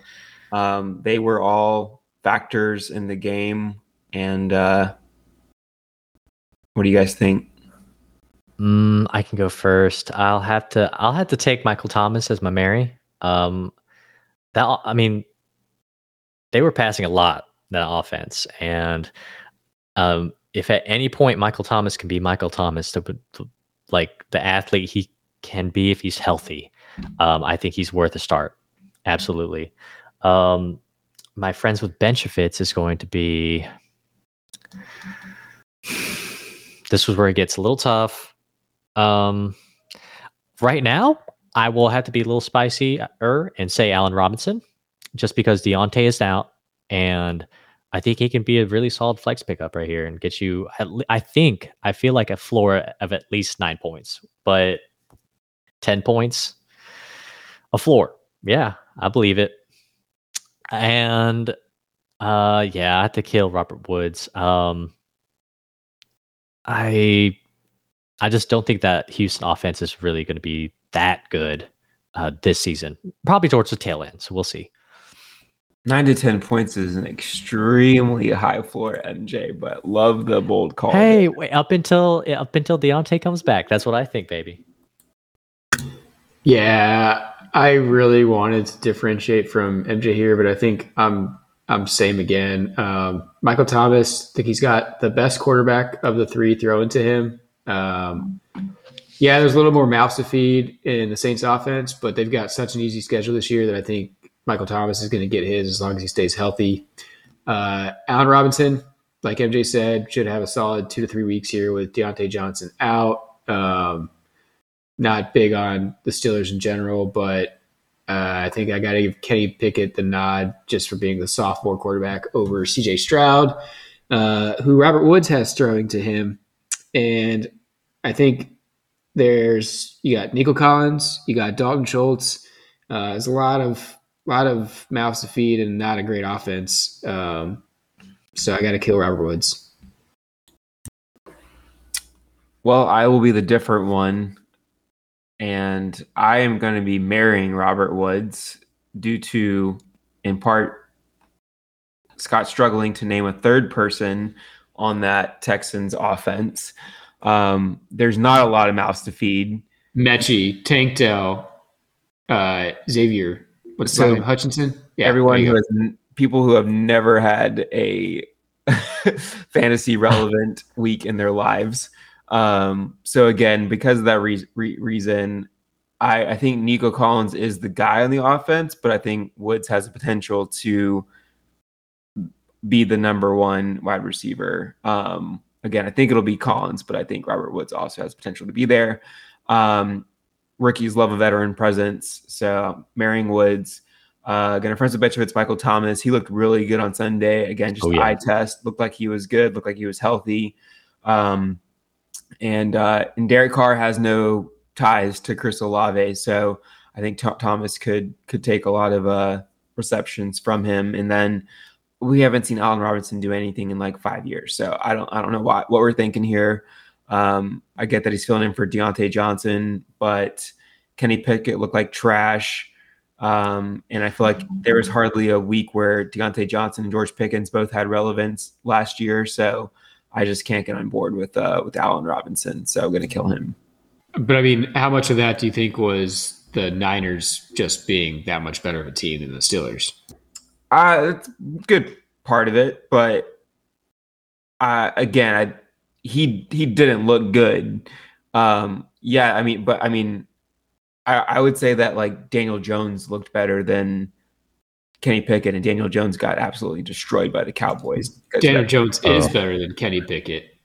um, they were all factors in the game. And uh, what do you guys think? Mm, I can go first. I'll have to. I'll have to take Michael Thomas as my Mary. Um, that I mean, they were passing a lot that offense. And um, if at any point Michael Thomas can be Michael Thomas, like the athlete he can be if he's healthy, um, I think he's worth a start. Absolutely. Um, my friends with Benchovitz is going to be. This was where it gets a little tough. Um, right now, I will have to be a little spicy and say Allen Robinson, just because Diontae is out, and I think he can be a really solid flex pickup right here and get you. I think I feel like a floor of at least nine points, but ten points, a floor. Yeah, I believe it. And uh, yeah, I have to kill Robert Woods. Um, I I just don't think that Houston offense is really going to be that good uh, this season. Probably towards the tail end, so we'll see. Nine to ten points is an extremely high floor, MJ. But love the bold call. Hey, wait, up until up until Diontae comes back, that's what I think, baby. Yeah, I really wanted to differentiate from MJ here, but I think I'm I'm same again. Um, Michael Thomas, I think he's got the best quarterback of the three thrown to him. Um, yeah, there's a little more mouths to feed in the Saints offense, but they've got such an easy schedule this year that I think Michael Thomas is going to get his as long as he stays healthy. Uh, Allen Robinson, like MJ said, should have a solid two to three weeks here with Diontae Johnson out. Um, not big on the Steelers in general, but uh, I think I got to give Kenny Pickett the nod just for being the sophomore quarterback over CJ Stroud, uh, who Robert Woods has throwing to him. And I think there's you got Nico Collins, you got Dalton Schultz. Uh, there's a lot of lot of mouths to feed and not a great offense. Um, so I got to kill Robert Woods. Well, I will be the different one and I am going to be marrying Robert Woods due to, in part, Scott struggling to name a third person on that Texans offense. Um, there's not a lot of mouths to feed. Metchie, Tank Dell, uh, Xavier, what's so, name? Hutchinson. Yeah, everyone who has people who have never had a fantasy relevant week in their lives. Um, so again, because of that re- re- reason, I, I think Nico Collins is the guy on the offense, but I think Woods has the potential to be the number one wide receiver. Um, again, I think it'll be Collins, but I think Robert Woods also has potential to be there. Um, rookies love a veteran presence, so marrying Woods. Uh, gonna friends with bet you it's Michael Thomas. He looked really good on Sunday. Again, just oh, yeah. eye test. Looked like he was good. Looked like he was healthy. Um, and uh, and Derek Carr has no ties to Chris Olave, so I think Thomas could could take a lot of uh, receptions from him, and then we haven't seen Allen Robinson do anything in like five years, so I don't I don't know what what we're thinking here. Um, I get that he's filling in for Diontae Johnson, but Kenny Pickett looked like trash. Um, and I feel like there was hardly a week where Diontae Johnson and George Pickens both had relevance last year. So I just can't get on board with uh, with Allen Robinson, so I'm going to kill him. But I mean, how much of that do you think was the Niners just being that much better of a team than the Steelers? Uh, it's good part of it, but uh, again, I, he he didn't look good. Um, yeah, I mean, but I mean, I, I would say that like Daniel Jones looked better than Kenny Pickett and Daniel Jones got absolutely destroyed by the Cowboys. Daniel Jones is better than Kenny Pickett.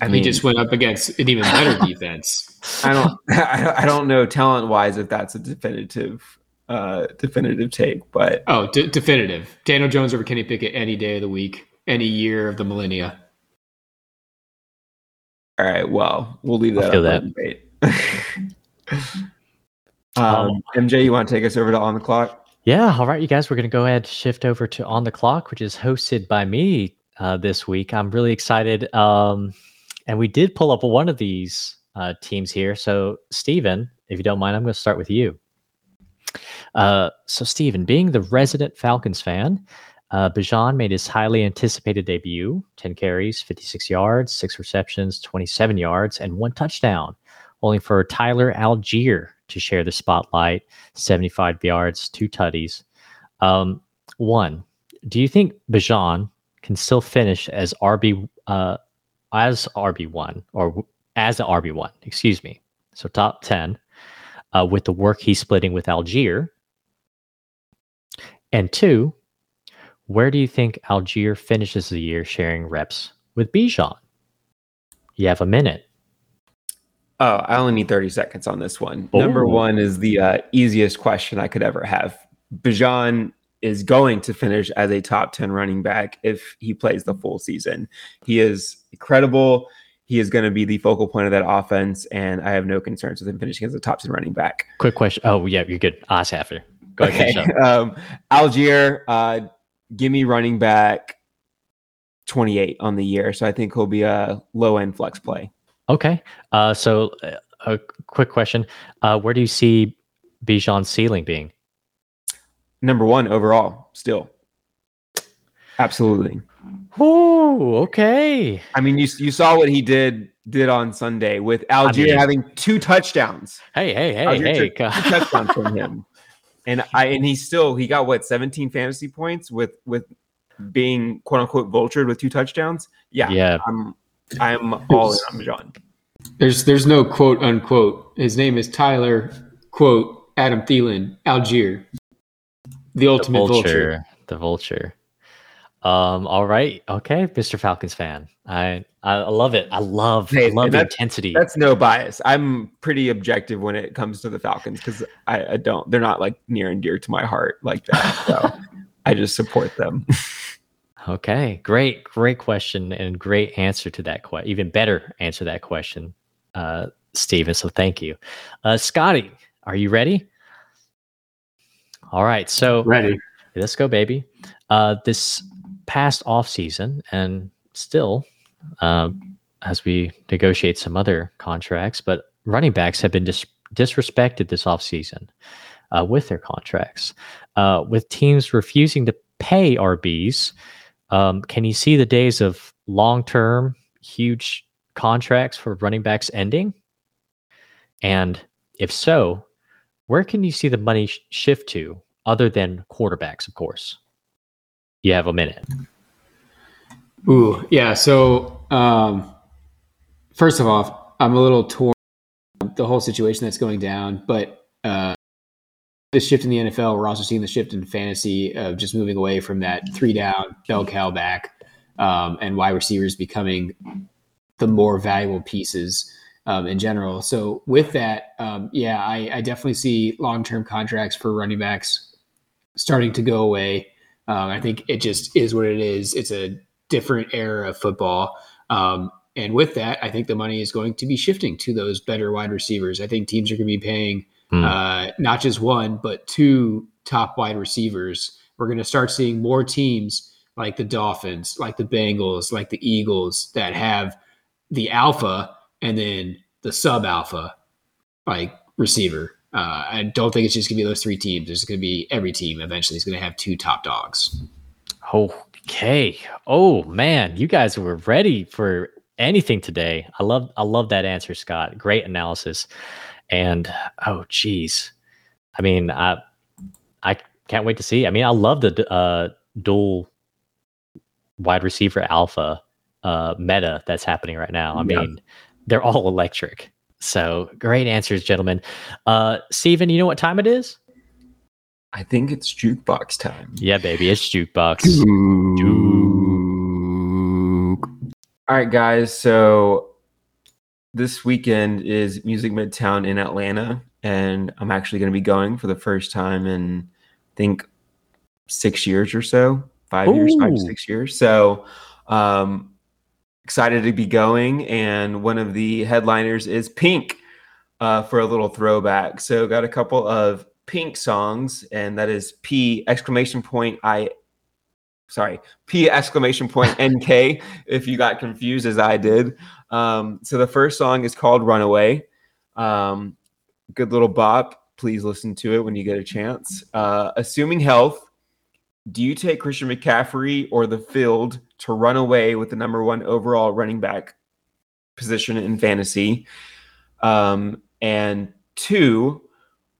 I mean, he just went up against an even better defense. I don't, I don't know talent wise if that's a definitive, uh, definitive take, but oh, d- definitive. Daniel Jones over Kenny Pickett any day of the week, any year of the millennia. All right, well, we'll leave that. I'll up that. um, um, MJ, you want to take us over to on the clock? Yeah, all right, you guys, we're going to go ahead and shift over to On the Clock, which is hosted by me uh, this week. I'm really excited. Um, and we did pull up one of these uh, teams here. So, Steven, if you don't mind, I'm going to start with you. Uh, so, Steven, being the resident Falcons fan, uh, Bijan made his highly anticipated debut 10 carries, 56 yards, six receptions, 27 yards, and one touchdown, only for Tyler Allgeier to share the spotlight, 75 yards, two tutties. Um, one, do you think Bijan can still finish as RB uh, as RB one or as an RB one? Excuse me. So top ten uh, with the work he's splitting with Allgeier. And two, where do you think Allgeier finishes the year sharing reps with Bijan? You have a minute. Oh, I only need 30 seconds on this one. Number Oh. one is the uh, easiest question I could ever have. Bijan is going to finish as a top 10 running back if he plays the full season. He is incredible. He is going to be the focal point of that offense, and I have no concerns with him finishing as a top 10 running back. Quick question. Oh, yeah, you're good. Ask after. Go ahead. Okay. Um, Allgeier, uh, give me running back 28 on the year. So I think he'll be a low end flex play. Okay. Uh, so, uh, a quick question. Uh, where do you see Bijan's ceiling being? Number one overall, still. Absolutely. Oh, okay. I mean, you you saw what he did did on Sunday with Allgeier mean- having two touchdowns. Hey, hey, hey, Allgeier hey. took two touchdowns from him, and I and he still he got what seventeen fantasy points with with being quote unquote vultured with two touchdowns. Yeah, Yeah. I'm I'm all in on Bijan. There's there's no quote unquote. His name is Tyler quote Adam Thielen Allgeier, the The ultimate vulture. vulture. The vulture. Um, all right. Okay, Mr. Falcons fan. I I love it. I love Hey, I love the that's- intensity. That's no bias. I'm pretty objective when it comes to the Falcons because I, I don't. They're not like near and dear to my heart like that. So I just support them. Okay, great, great question and great answer to that question. Even better answer to that question, uh, Steven. So thank you, uh, Scotty. Are you ready? All right, so Ready. let's go, baby. Uh, this past off season and still, um, as we negotiate some other contracts, but running backs have been dis- disrespected this off season uh, with their contracts, uh, with teams refusing to pay RBs. Um, can you see the days of long term, huge contracts for running backs ending? And if so, where can you see the money sh- shift to other than quarterbacks, of course? You have a minute. Ooh, yeah. So, um, first of all, I'm a little torn the whole situation that's going down, but uh, the shift in the NFL, we're also seeing the shift in fantasy of just moving away from that three down bell cow back um, and wide receivers becoming the more valuable pieces um, in general. So, with that, um, yeah, I, I definitely see long term contracts for running backs starting to go away. Um, I think it just is what it is. It's a different era of football. Um, and with that, I think the money is going to be shifting to those better wide receivers. I think teams are going to be paying Hmm. uh, not just one, but two top wide receivers. We're going to start seeing more teams like the Dolphins, like the Bengals, like the Eagles that have the alpha and then the sub alpha like receiver. Uh, I don't think it's just going to be those three teams. There's going to be every team eventually is going to have two top dogs. Okay. Oh man, you guys were ready for anything today. I love I love that answer, Scott. Great analysis. And oh geez. I mean, I I can't wait to see. I mean, I love the uh dual wide receiver alpha uh meta that's happening right now. I Yeah. mean, they're all electric. So great answers, gentlemen. Uh Steven, you know what time it is? I think it's jukebox time. Yeah, baby, it's jukebox. All right, guys. So this weekend is Music Midtown in Atlanta, and I'm actually going to be going for the first time in, I think, six years or so, five years, five six years. So, um, excited to be going. And one of the headliners is Pink uh, for a little throwback. So, got a couple of Pink songs, and that is P exclamation point I sorry, P exclamation point NK if you got confused as I did. Um, so the first song is called Runaway. Um, good little bop. Please listen to it when you get a chance. Uh, assuming health, do you take Christian McCaffrey or the field to run away with the number one overall running back position in fantasy? Um, and two,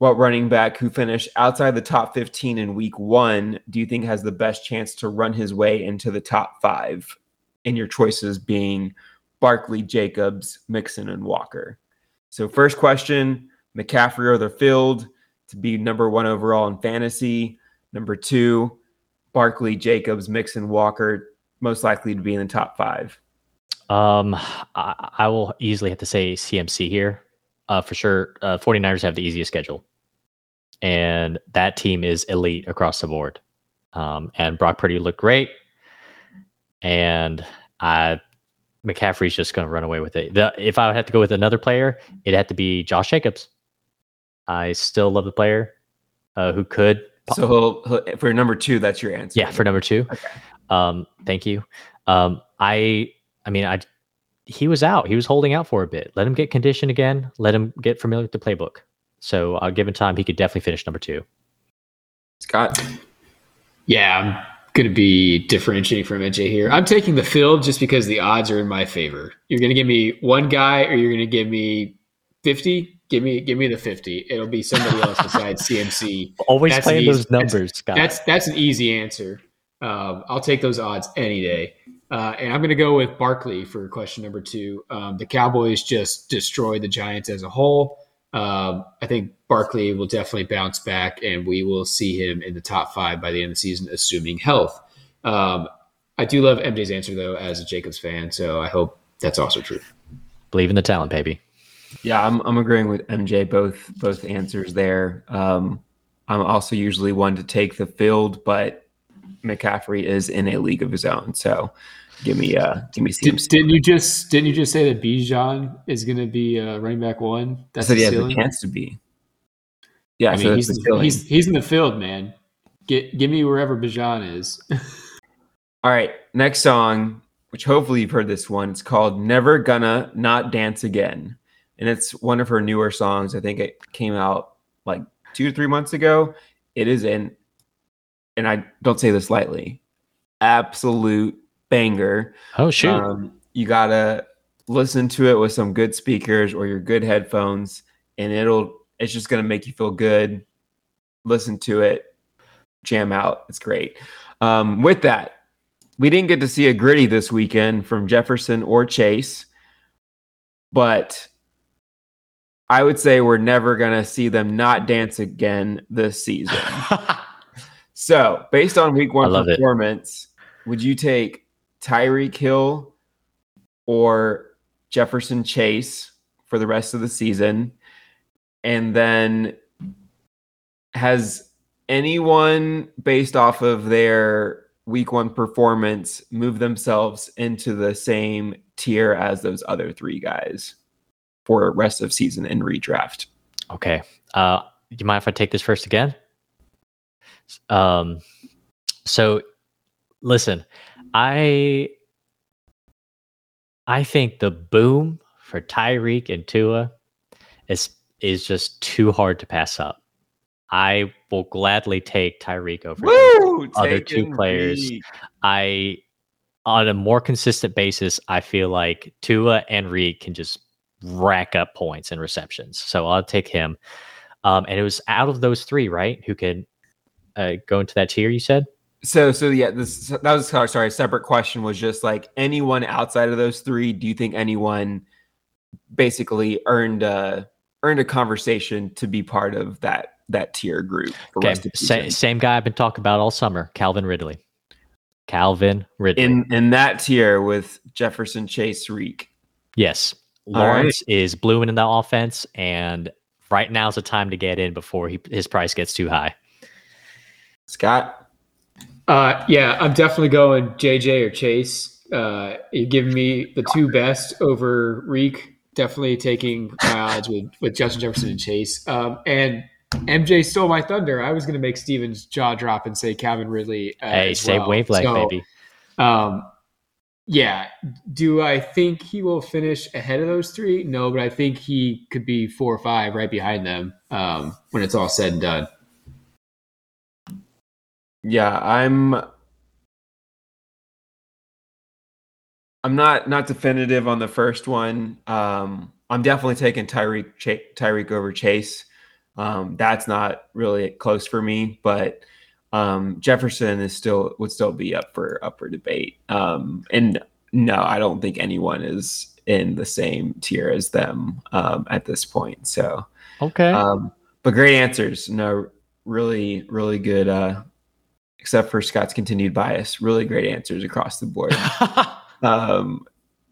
what running back who finished outside the top 15 in week one do you think has the best chance to run his way into the top five? And your choices being Barkley, Jacobs, Mixon, and Walker. So, first question McCaffrey or the field to be number one overall in fantasy. Number two, Barkley, Jacobs, Mixon, Walker, most likely to be in the top five. Um, I, I will easily have to say CMC here. uh, for sure, uh, 49ers have the easiest schedule. And that team is elite across the board. Um, and Brock Purdy looked great. And I, McCaffrey's just going to run away with it. The, if I would have to go with another player, it had to be Josh Jacobs. I still love the player uh, who could. So he'll, he'll, for number two, that's your answer. Yeah, for number two. Okay. Um, thank you. Um, I, I mean, I, he was out. He was holding out for a bit. Let him get conditioned again. Let him get familiar with the playbook. So, uh, given time, he could definitely finish number two. Scott. Yeah, I'm going to be differentiating from NJ here. I'm taking the field just because the odds are in my favor. You're going to give me one guy, or you're going to give me fifty. Give me, give me the fifty. It'll be somebody else besides CMC. Always That's playing easy- those numbers, Scott. That's that's an easy answer. Um, I'll take those odds any day. Uh, and I'm going to go with Barkley for question number two. Um, the Cowboys just destroyed the Giants as a whole. Um, I think Barkley will definitely bounce back, and we will see him in the top five by the end of the season, assuming health. Um, I do love MJ's answer though, as a Jacobs fan, so I hope that's also true. Believe in the talent, baby. Yeah, I'm I'm agreeing with MJ both both answers there. Um, I'm also usually one to take the field, but McCaffrey is in a league of his own. So give me uh give me Did, CMC. didn't you just didn't you just say that Bijan is going to be uh, running back one? I That's said the he has a chance to be. Yeah, I mean, he's, he's he's in the field, man. Get give me wherever Bijan is. All right, next song, which hopefully you've heard this one. It's called "Never Gonna Not Dance Again," and it's one of her newer songs. I think it came out like two to three months ago. It is an, and I don't say this lightly, absolute banger. Oh shoot! Um, you gotta listen to it with some good speakers or your good headphones, and it'll it's just gonna make you feel good. Listen to it, jam out. It's great. Um, with that, we didn't get to see a Griddy this weekend from Jefferson or Chase, but I would say we're never gonna see them not dance again this season. So, based on week one love it. performance, would you take Tyreek Hill or Jefferson Chase for the rest of the season? And then has anyone, based off of their week one performance, moved themselves into the same tier as those other three guys for rest of season and redraft? okay. Uh, do you mind if I take this first again? Um, so listen, I I think the boom for Tyreek and Tua is is just too hard to pass up. I will gladly take Tyreek over. Woo! other two players. I on a more consistent basis, I feel like Tua and Reed can just rack up points and receptions. So I'll take him. Um, and it was out of those three, right? Who can uh, go into that tier? You said. So, so yeah, this that was sorry, a Separate question was just like anyone outside of those three. Do you think anyone basically earned a earned a conversation to be part of that that tier group? For Okay, sa- same guy I've been talking about all summer, Calvin Ridley. Calvin Ridley. in in that tier with Jefferson, Chase, Reek. yes, All right. Lawrence is blooming in the offense, and right now's the time to get in before he, his price gets too high. Scott, Uh, yeah, I'm definitely going JJ or Chase. Uh, you give me the two best over Reek. Definitely taking my odds with, with Justin Jefferson and Chase. Um, and MJ stole my thunder. I was going to make Steven's jaw drop and say Calvin Ridley. Uh, hey, same well. wavelength, So, baby. Um, yeah. Do I think he will finish ahead of those three? No, but I think he could be four or five right behind them um, when it's all said and done. Yeah, I'm. I'm not not definitive on the first one. Um, I'm definitely taking Tyreek Ch- Tyreek over Chase. Um, that's not really close for me, but um, Jefferson is still would still be up for up for debate. Um, and no, I don't think anyone is in the same tier as them um, at this point. So, Okay. um, but great answers. No, really, really good. Uh, except for Scott's continued bias, really great answers across the board. um,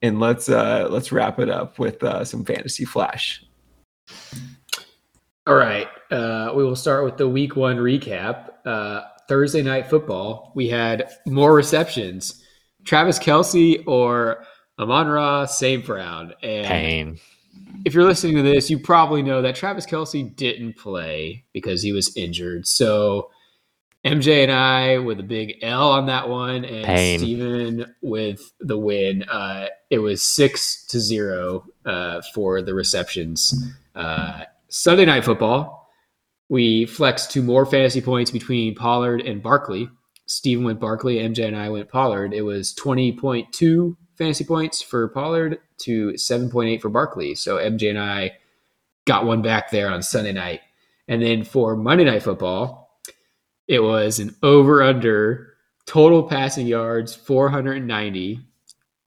and let's uh, let's wrap it up with uh, some fantasy flash. All right. Uh, we will start with the week one recap. Uh, Thursday night football, we had more receptions. Travis Kelce or Amon-Ra St. Brown. And Pain. if you're listening to this, you probably know that Travis Kelce didn't play because he was injured. So MJ and I with a big L on that one, and Pain. Steven with the win. Uh, it was six to zero uh, for the receptions. Uh, Sunday night football, we flexed to more fantasy points between Pollard and Barkley. Steven went Barkley, MJ and I went Pollard. It was 20.2 fantasy points for Pollard to 7.8 for Barkley. So MJ and I got one back there on Sunday night. And then for Monday night football, it was an over under total passing yards 490.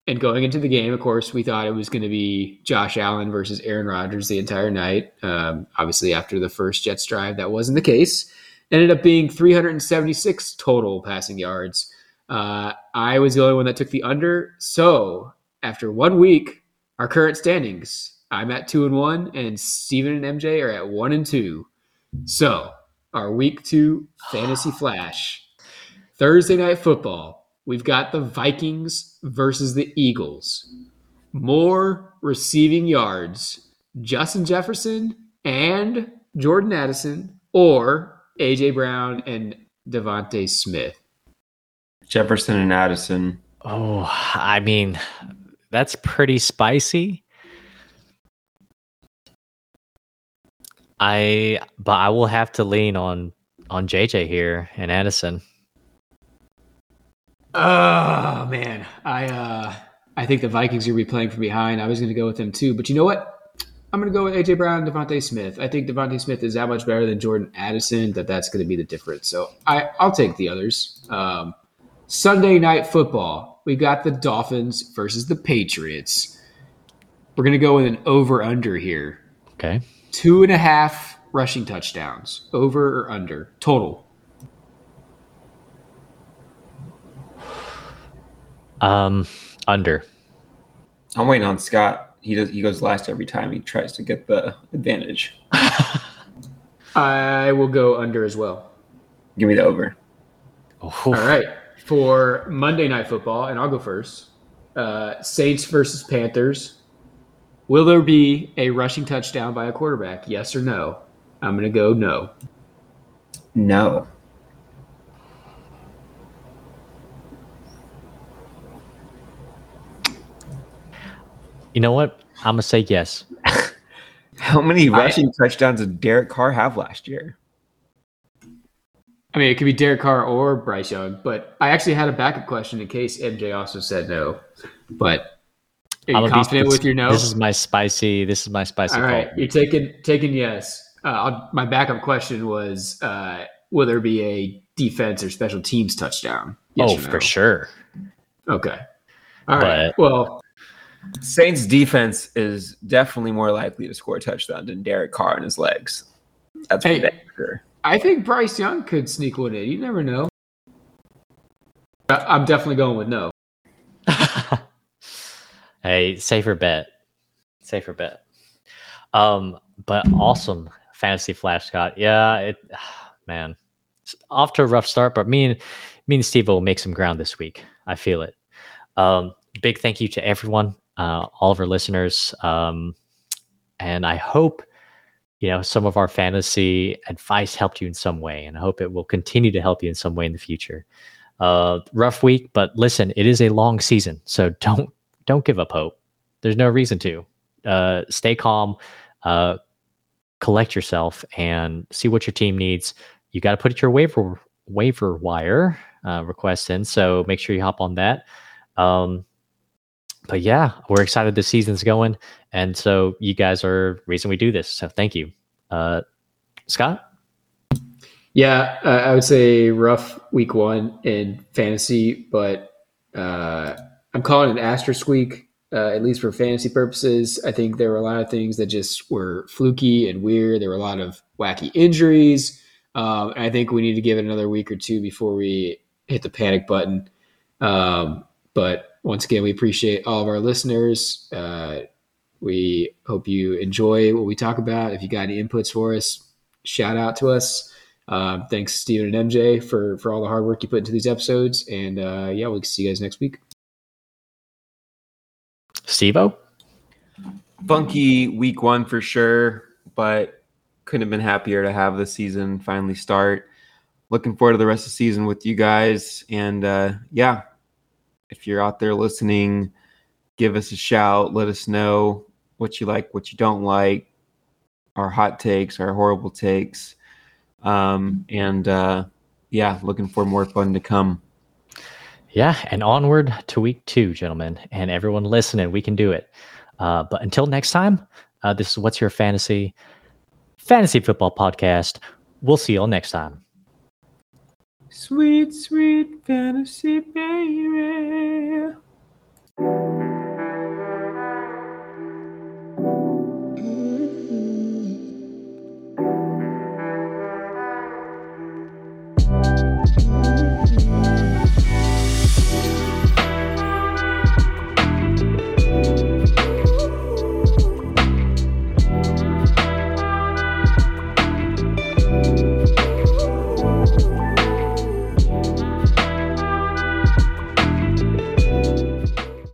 And going into the game, of course, we thought it was going to be Josh Allen versus Aaron Rodgers the entire night. Um, obviously, after the first Jets drive, that wasn't the case. Ended up being 376 total passing yards. Uh, I was the only one that took the under. So after one week, our current standings, I'm at two and one, and Steven and MJ are at one and two. So our week two fantasy flash. Thursday night football. We've got the Vikings versus the Eagles. More receiving yards. Justin Jefferson and Jordan Addison or AJ Brown and DeVonta Smith. Jefferson and Addison. Oh, I mean, that's pretty spicy. I but I will have to lean on on JJ here and Addison. Oh man, I uh I think the Vikings are gonna be playing from behind. I was gonna go with them too, but you know what? I'm gonna go with AJ Brown and DeVonta Smith. I think DeVonta Smith is that much better than Jordan Addison that that's gonna be the difference. So I I'll take the others. Um, Sunday night football, we got the Dolphins versus the Patriots. We're gonna go with an over under here. Okay. Two and a half rushing touchdowns, over or under total. Um under. I'm waiting on Scott. He does. He goes last every time. He tries to get the advantage. I will go under as well. Give me the over. All right. For Monday Night Football, and I'll go first uh, Saints versus Panthers. Will there be a rushing touchdown by a quarterback? Yes or no? I'm going to go no. No. You know what? I'm gonna say yes. How many I- rushing touchdowns did Derek Carr have last year? I mean, it could be Derek Carr or Bryce Young, but I actually had a backup question in case MJ also said no. But are I'm you gonna be confident with your no? This is my spicy. This is my spicy. All right, call. you're taking taking yes. Uh, I'll, my backup question was: uh, Will there be a defense or special teams touchdown? Yes oh, no? for sure. Okay. All right. But- Well, Saints defense is definitely more likely to score a touchdown than Derek Carr and his legs. That's Hey. for sure. I think Bryce Young could sneak one in. You never know. I'm definitely going with no. Hey, safer bet. Safer bet. Um, but awesome fantasy flash, Scott. Yeah, it man, it's off to a rough start, but me and me and Steve will make some ground this week. I feel it. Um, big thank you to everyone, uh, all of our listeners. Um, and I hope you know some of our fantasy advice helped you in some way, and I hope it will continue to help you in some way in the future. Uh, rough week, but listen, it is a long season, so don't don't give up hope. There's no reason to. Uh, stay calm, uh, collect yourself, and see what your team needs. You got to put your waiver waiver wire uh, request in, so make sure you hop on that. Um, but yeah, we're excited the season's going, and so you guys are reason we do this. So thank you, uh, Scott. Yeah, uh, I would say rough week one in fantasy, but uh, I'm calling it asterisk week, uh, at least for fantasy purposes. I think there were a lot of things that just were fluky and weird. There were a lot of wacky injuries. Um, I think we need to give it another week or two before we hit the panic button. Um, but once again, we appreciate all of our listeners. Uh, We hope you enjoy what we talk about. If you got any inputs for us, shout out to us. Um, thanks, Steven and MJ, for for all the hard work you put into these episodes. And uh, yeah, we'll see you guys next week. Stevo? Funky week one for sure, but couldn't have been happier to have the season finally start. Looking forward to the rest of the season with you guys. And uh, yeah, if you're out there listening, give us a shout. Let us know what you like, what you don't like, our hot takes, our horrible takes. Um, and uh, yeah, looking for more fun to come. Yeah, and onward to week two, gentlemen, and everyone listening, we can do it. Uh, but until next time, uh, this is What's Your Fantasy Fantasy Football Podcast. We'll see you all next time. Sweet, sweet fantasy, baby.